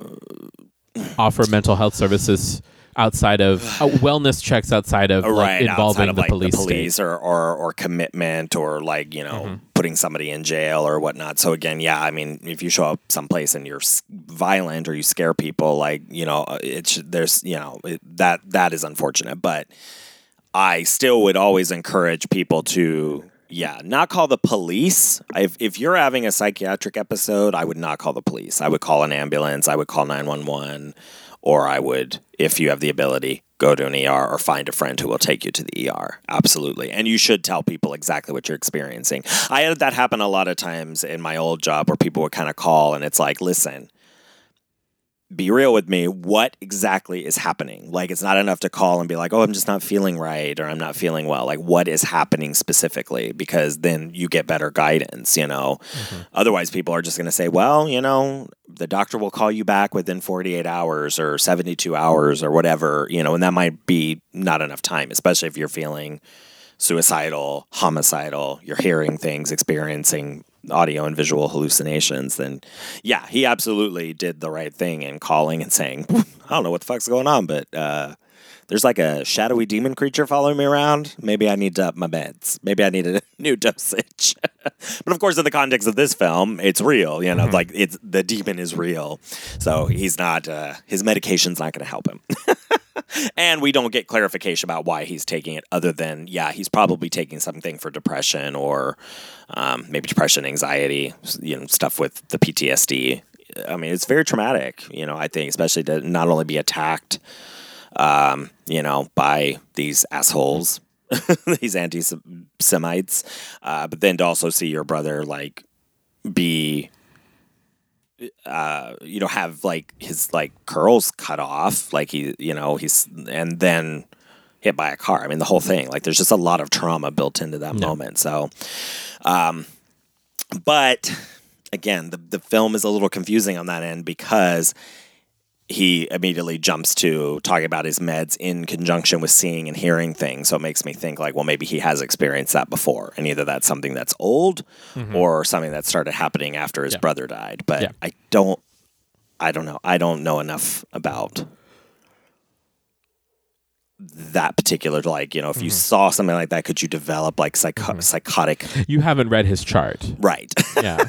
offer mental health services outside of uh, wellness checks outside of like, involving outside of the like police, the police or, or or commitment or like you know Mm-hmm. putting somebody in jail or whatnot. So again yeah i mean if you show up someplace and you're violent or you scare people like you know uh, it's there's you know it, that that is unfortunate. But i still would always encourage people to yeah not call the police. If, if you're having a psychiatric episode i would not call the police. I would call an ambulance. I would call 911 or I would, if you have the ability, go to an ER or find a friend who will take you to the ER. Absolutely. And you should tell people exactly what you're experiencing. I had that happen a lot of times in my old job where people would kind of call and it's like, listen, be real with me. What exactly is happening? Like, it's not enough to call and be like, oh, I'm just not feeling right or I'm not feeling well. Like, what is happening specifically? Because then you get better guidance, you know? Mm-hmm. Otherwise, people are just going to say, well, you know, the doctor will call you back within 48 hours or 72 hours or whatever, you know, and that might be not enough time, especially if you're feeling suicidal, homicidal, you're hearing things, experiencing audio and visual hallucinations, then yeah, he absolutely did the right thing in calling and saying, I don't know what the fuck's going on, but uh, there's like a shadowy demon creature following me around. Maybe I need to up my meds. Maybe I need a <laughs> new dosage. <laughs> but of course, in the context of this film, it's real. You know, like it's the demon is real, so he's not. Uh, his medication's not going to help him. <laughs> and we don't get clarification about why he's taking it, other than yeah, he's probably taking something for depression or um, maybe depression, anxiety, you know, stuff with the PTSD. I mean, it's very traumatic. You know, I think especially to not only be attacked um, you know, by these assholes, <laughs> these anti Semites, uh, but then to also see your brother like be, uh, you know, have like his like curls cut off, like he, you know, he's, and then hit by a car. I mean, the whole thing, like, there's just a lot of trauma built into that moment. So, um, but again, the, the film is a little confusing on that end because he immediately jumps to talking about his meds in conjunction with seeing and hearing things. So it makes me think like, well, maybe he has experienced that before, and either that's something that's old mm-hmm. or something that started happening after his Yeah. brother died. But Yeah. I don't, I don't know. I don't know enough about that particular like you know if you mm-hmm. saw something like that could you develop like psycho- mm-hmm. psychotic You haven't read his chart. right Yeah.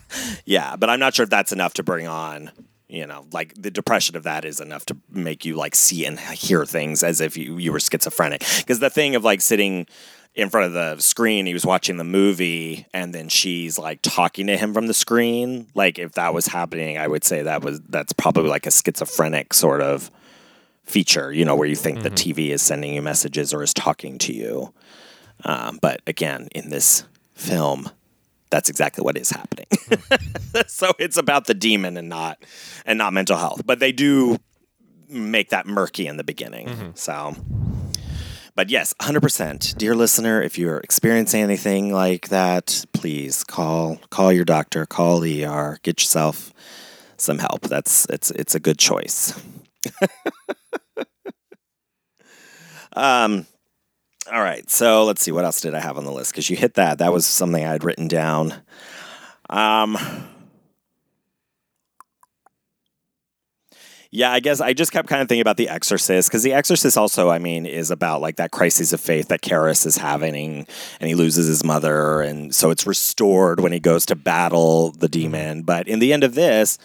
<laughs> yeah but i'm not sure if that's enough to bring on You know, like the depression of that is enough to make you like see and hear things as if you, you were schizophrenic. Because the thing of like sitting in front of the screen, he was watching the movie, and then she's like talking to him from the screen. Like if that was happening, I would say that was that's probably like a schizophrenic sort of feature. You know, where you think the TV is sending you messages or is talking to you. Um, but again, in this film, that's exactly what is happening. <laughs> so it's about the demon and not and not mental health. But they do make that murky in the beginning. So but yes, 100%. Dear listener, if you're experiencing anything like that, please call call your doctor, call the ER, get yourself some help. That's it's it's a good choice. <laughs> um all right. So, let's see what else did I have on the list cuz you hit that. That was something I had written down. Um Yeah, I guess I just kept kind of thinking about The Exorcist because The Exorcist also, I mean, is about like that crisis of faith that Karras is having, and he loses his mother, and so it's restored when he goes to battle the demon. But in the end of this,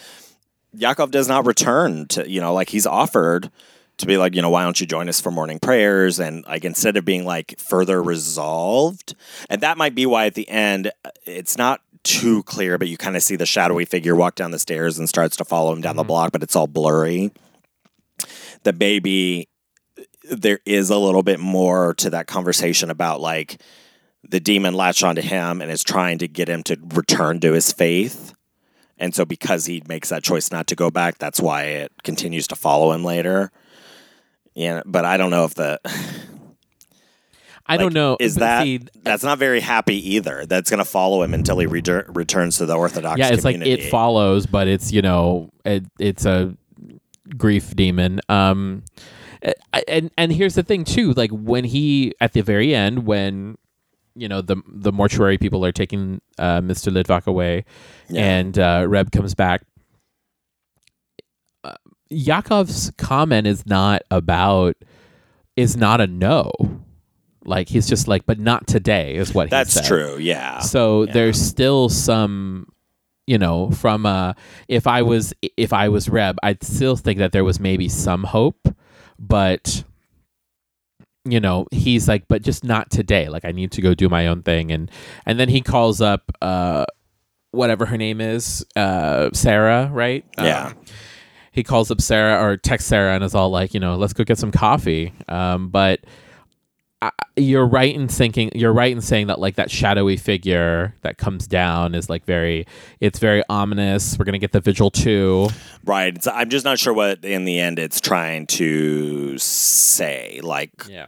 Yakov does not return to, you know, like he's offered to be like, you know, why don't you join us for morning prayers? And like instead of being like further resolved, and that might be why at the end uh, it's not too clear, but you kind of see the shadowy figure walk down the stairs and starts to follow him down the mm-hmm. block, but it's all blurry. The baby, there is a little bit more to that conversation about like the demon latched onto him and is trying to get him to return to his faith. And so because he makes that choice not to go back, that's why it continues to follow him later. Yeah, but I don't know if the I don't know. Is that see, that's not very happy either? That's going to follow him until he retur- returns to the Orthodox. yeah, it's like it follows, but it's you know it, it's a grief demon. Um, and and here's the thing too, like when he at the very end when you know the the mortuary people are taking uh, Mr. Litvak away, Yeah. and uh, Reb comes back. Yakov's comment is not about is not a no. Like he's just like, but not today is what he That's true. Yeah. So there's still some, you know, from uh, if I was if I was Reb, I'd still think that there was maybe some hope, but you know, he's like, but just not today. Like I need to go do my own thing, and and then he calls up uh, whatever her name is, uh, Sarah, right? Yeah. Um, he calls up Sarah or texts Sarah and is all like, you know, let's go get some coffee. Um, but I, you're right in thinking you're right in saying that like that shadowy figure that comes down is like very it's very ominous we're gonna get the vigil too Right. It's, I'm just not sure what in the end it's trying to say. Like yeah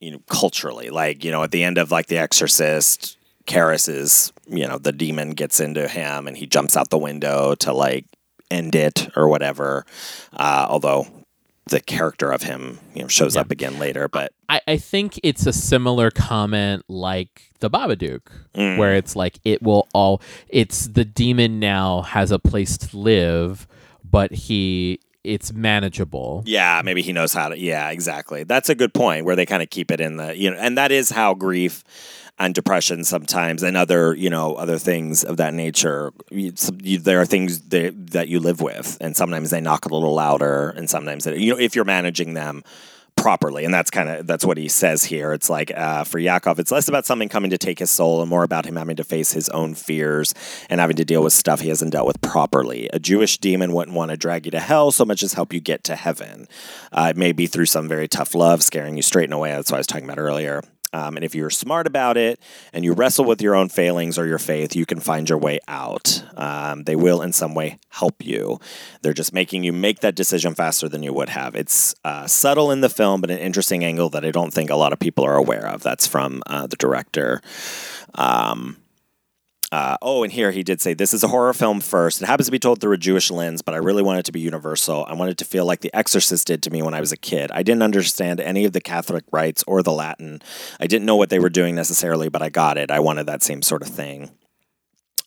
you know, culturally. Like, you know, at the end of like The Exorcist, Karras is, you know, the demon gets into him and he jumps out the window to like end it or whatever. Uh, although the character of him, you know, shows Yeah. up again later. But I, I think it's a similar comment like the Babadook, Mm. where it's like it will all it's the demon now has a place to live, but he it's manageable. yeah, maybe he knows how to. Yeah, exactly. That's a good point where they kind of keep it in the, you know, and that is how grief and depression sometimes and other, you know, other things of that nature. You, you, there are things that, that you live with, and sometimes they knock a little louder, and sometimes, they, you know, if you're managing them properly. And that's kind of that's what he says here. It's like uh, for yakov it's less about something coming to take his soul and more about him having to face his own fears and having to deal with stuff he hasn't dealt with properly. A jewish demon wouldn't want to drag you to hell so much as help you get to heaven. Uh, it may be through some very tough love scaring you straight and away that's what i was talking about earlier um, and if you're smart about it and you wrestle with your own failings or your faith, you can find your way out. Um, they will, in some way, help you. They're just making you make that decision faster than you would have. It's uh, subtle in the film, but an interesting angle that I don't think a lot of people are aware of. That's from uh, the director. Um, uh, oh, and here he did say this is a horror film first. It happens to be told through a Jewish lens, but I really want it to be universal. I wanted to feel like The Exorcist did to me when I was a kid. I didn't understand any of the Catholic rites or the Latin. I didn't know what they were doing necessarily, but I got it. I wanted that same sort of thing.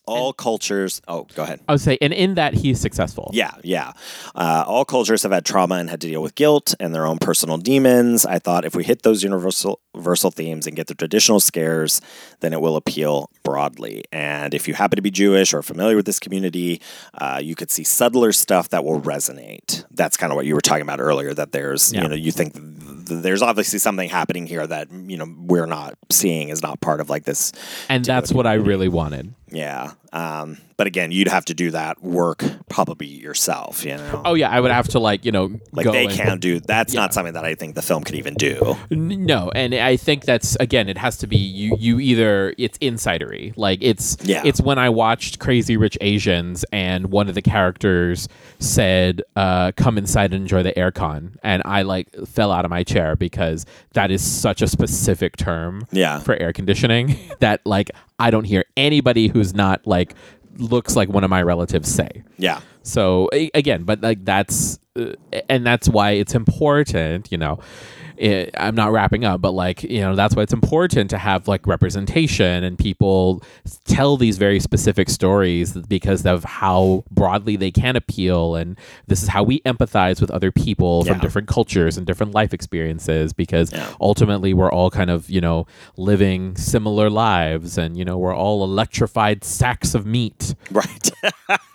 All cultures. Oh, go ahead. I would say, and in that he's successful. Yeah, yeah. Uh, all cultures have had trauma and had to deal with guilt and their own personal demons. I thought if we hit those universal universal themes and get the traditional scares, then it will appeal broadly. And if you happen to be Jewish or familiar with this community, uh, you could see subtler stuff that will resonate. That's kind of what you were talking about earlier. That there's, Yeah. you know, you think th- there's obviously something happening here that you know we're not seeing is not part of like this and that's what I really wanted. yeah. Um, but again, you'd have to do that work probably yourself, you know? Oh yeah, I would have to like you know like they and- can't do that's Yeah. not something that I think the film could even do. No, and I think that's again, it has to be you. You either it's insidery, like it's Yeah. It's when I watched Crazy Rich Asians, and one of the characters said, uh, "Come inside and enjoy the aircon," and I like fell out of my chair because that is such a specific term, Yeah. for air conditioning <laughs> that like I don't hear anybody who's not like looks like one of my relatives say. Yeah. So again, but like that's uh, and that's why it's important, you know. It, I'm not wrapping up, but like you know, that's why it's important to have like representation and people tell these very specific stories because of how broadly they can appeal, and this is how we empathize with other people from different cultures and different life experiences. Because Yeah. ultimately, we're all kind of you know living similar lives, and you know we're all electrified sacks of meat. Right. <laughs>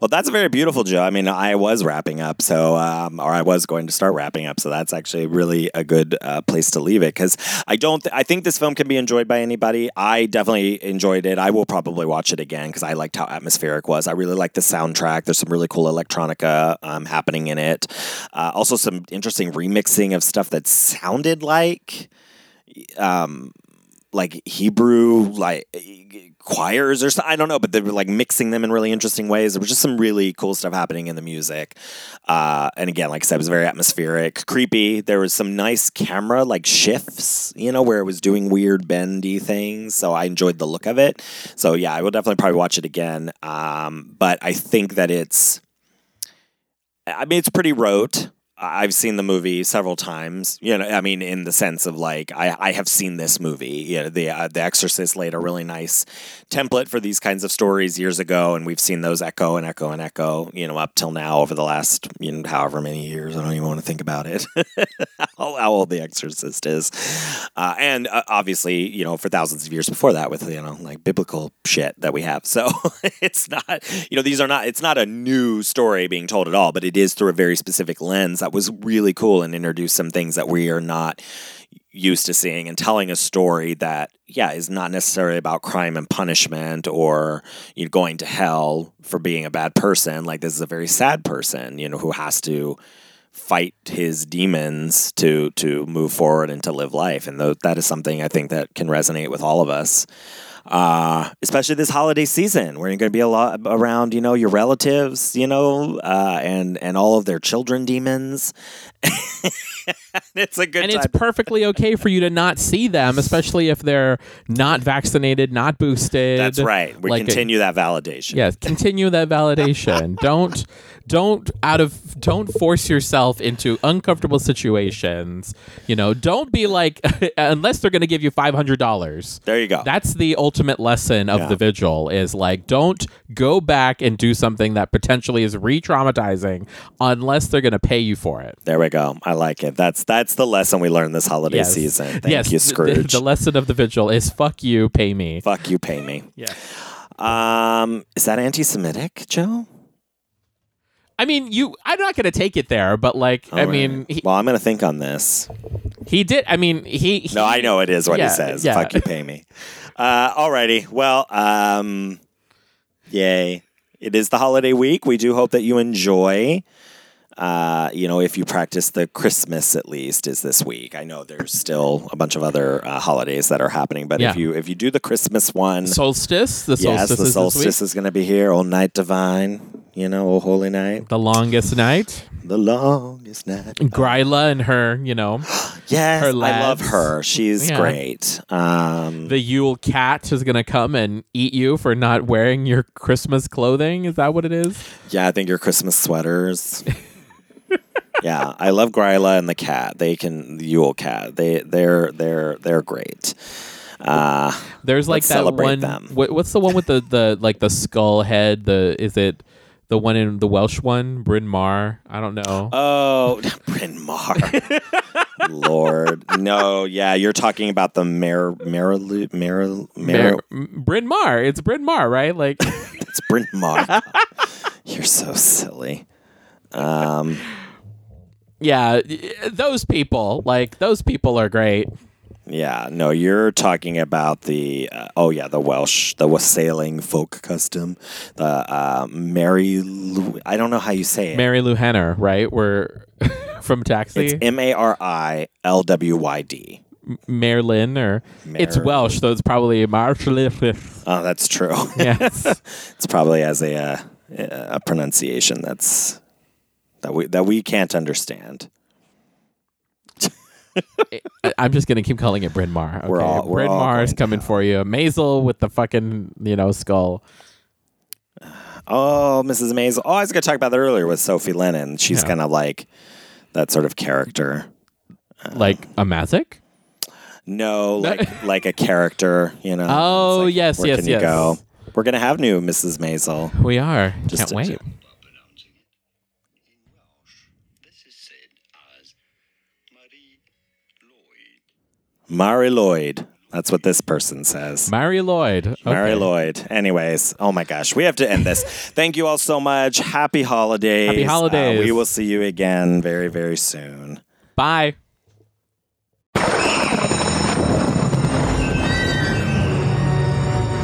well, that's a very beautiful, Joe. I mean, I was wrapping up, so um, or I was going to start wrapping up, so that's actually really a good uh, place to leave it because I don't. Th- I think this film can be enjoyed by anybody. I definitely enjoyed it. I will probably watch it again because I liked how atmospheric it was. I really like the soundtrack. There's some really cool electronica um, happening in it. Uh, also, some interesting remixing of stuff that sounded like um like Hebrew like choirs or something. I don't know, but they were like mixing them in really interesting ways. There was just some really cool stuff happening in the music. Uh, and again, like I said, it was very atmospheric, creepy. There was some nice camera like shifts, you know, where it was doing weird bendy things. So I enjoyed the look of it. So yeah, I will definitely probably watch it again. Um, but I think that it's I mean, it's pretty rote. I've seen the movie several times. You know, I mean, in the sense of like, I, I have seen this movie. You know, the uh, The Exorcist laid a really nice template for these kinds of stories years ago, and we've seen those echo and echo and echo. You know, up till now over the last you know however many years. I don't even want to think about it. <laughs> how, how old The Exorcist is, uh, and uh, obviously, you know, for thousands of years before that, with you know, like biblical shit that we have. <laughs> So it's not, you know, these are not. It's not a new story being told at all, but it is through a very specific lens that was really cool and introduced some things that we are not used to seeing and telling a story that yeah is not necessarily about crime and punishment or you know, going to hell for being a bad person. Like this is a very sad person you know who has to fight his demons to to move forward and to live life. And tho- that is something i think that can resonate with all of us uh, especially this holiday season where you're going to be a lot around you know your relatives you know uh, and and all of their children demons <laughs> it's a good and time it's perfectly <laughs> okay for you to not see them, especially if they're not vaccinated, not boosted. That's right. We Like a- continue that validation. Yes, continue that validation. <laughs> don't don't out of don't force yourself into uncomfortable situations. You know, don't be like <laughs> unless they're going to give you five hundred dollars. There you go. That's the ultimate lesson of Yeah. the vigil is like don't go back and do something that potentially is re-traumatizing unless they're going to pay you for it. there we go. I like it. That's that's the lesson we learned this holiday Yes. season. Thank yes, you, the- Scrooge. The, lesson of the vigil is fuck you, pay me. Fuck you, pay me. Yeah. Um, is that anti-Semitic, Joe? I mean, you. I'm not going to take it there, but like, I All mean, he, well, I'm going to think on this. he did. I mean, he. he No, I know it is what Yeah, he says. yeah. Fuck you, pay me. Uh, alrighty. Well, um, yay! It is the holiday week. We do hope that you enjoy. Uh, you know, if you practice the Christmas at least is this week. I know there's still a bunch of other uh, holidays that are happening, but Yeah. if you if you do the Christmas one, solstice. The solstice yes, the is solstice week. is going to be here. Old night divine. You know, old holy night, the longest night. the longest night. Gryla and her, you know, <gasps> Yes, her I love her. She's Yeah. great. Um, the Yule cat is gonna come and eat you for not wearing your Christmas clothing. Is that what it is? Yeah, I think your Christmas sweaters. <laughs> yeah, I love Gryla and the cat. They can the Yule cat. They they're they're they're great. Uh, There's like that one. What, what's the one with the the like the skull head? The is it the one in the Welsh one? Bryn Mawr? I don't know. oh, <laughs> Bryn Mawr. Lord, no, yeah, you're talking about the Mar Marilu Mar Mar. Mar- M- Bryn Mawr. It's Bryn Mawr, right? Like <laughs> It's Bryn Mawr. you're so silly. Um, yeah, those people. Like those people are great. yeah, no, you're talking about the uh, oh yeah, the Welsh, the wassailing folk custom, the uh, Mary. Lou- I don't know how you say it. Marilu Henner, right? We're <laughs> from Taxi. It's M A R I L W Y D. Merlin, or it's Welsh, so it's probably Marshall. Oh, that's true. yes. <laughs> it's probably as a uh, a pronunciation that's that we that we can't understand. <laughs> I'm just gonna keep calling it Bryn Mawr. Okay? We're all- we're Bryn going to coming for you. Maisel with the fucking you know skull. Oh, Mrs. Maisel. Oh, I was going to talk about that earlier with Sophie Lennon. She's Yeah. kind of like that sort of character. Uh, like a magic. No, <laughs> like like a character, you know. Oh, like, yes, where yes, can you go? We're gonna have new Mrs. Maisel. We are. Just Can't wait. Mari Lloyd. That's what this person says. Mary Lloyd. Mary Lloyd. Anyways, oh my gosh, we have to end this. Thank you all so much. Happy holidays. Happy holidays. Uh, we will see you again very, very soon. Bye.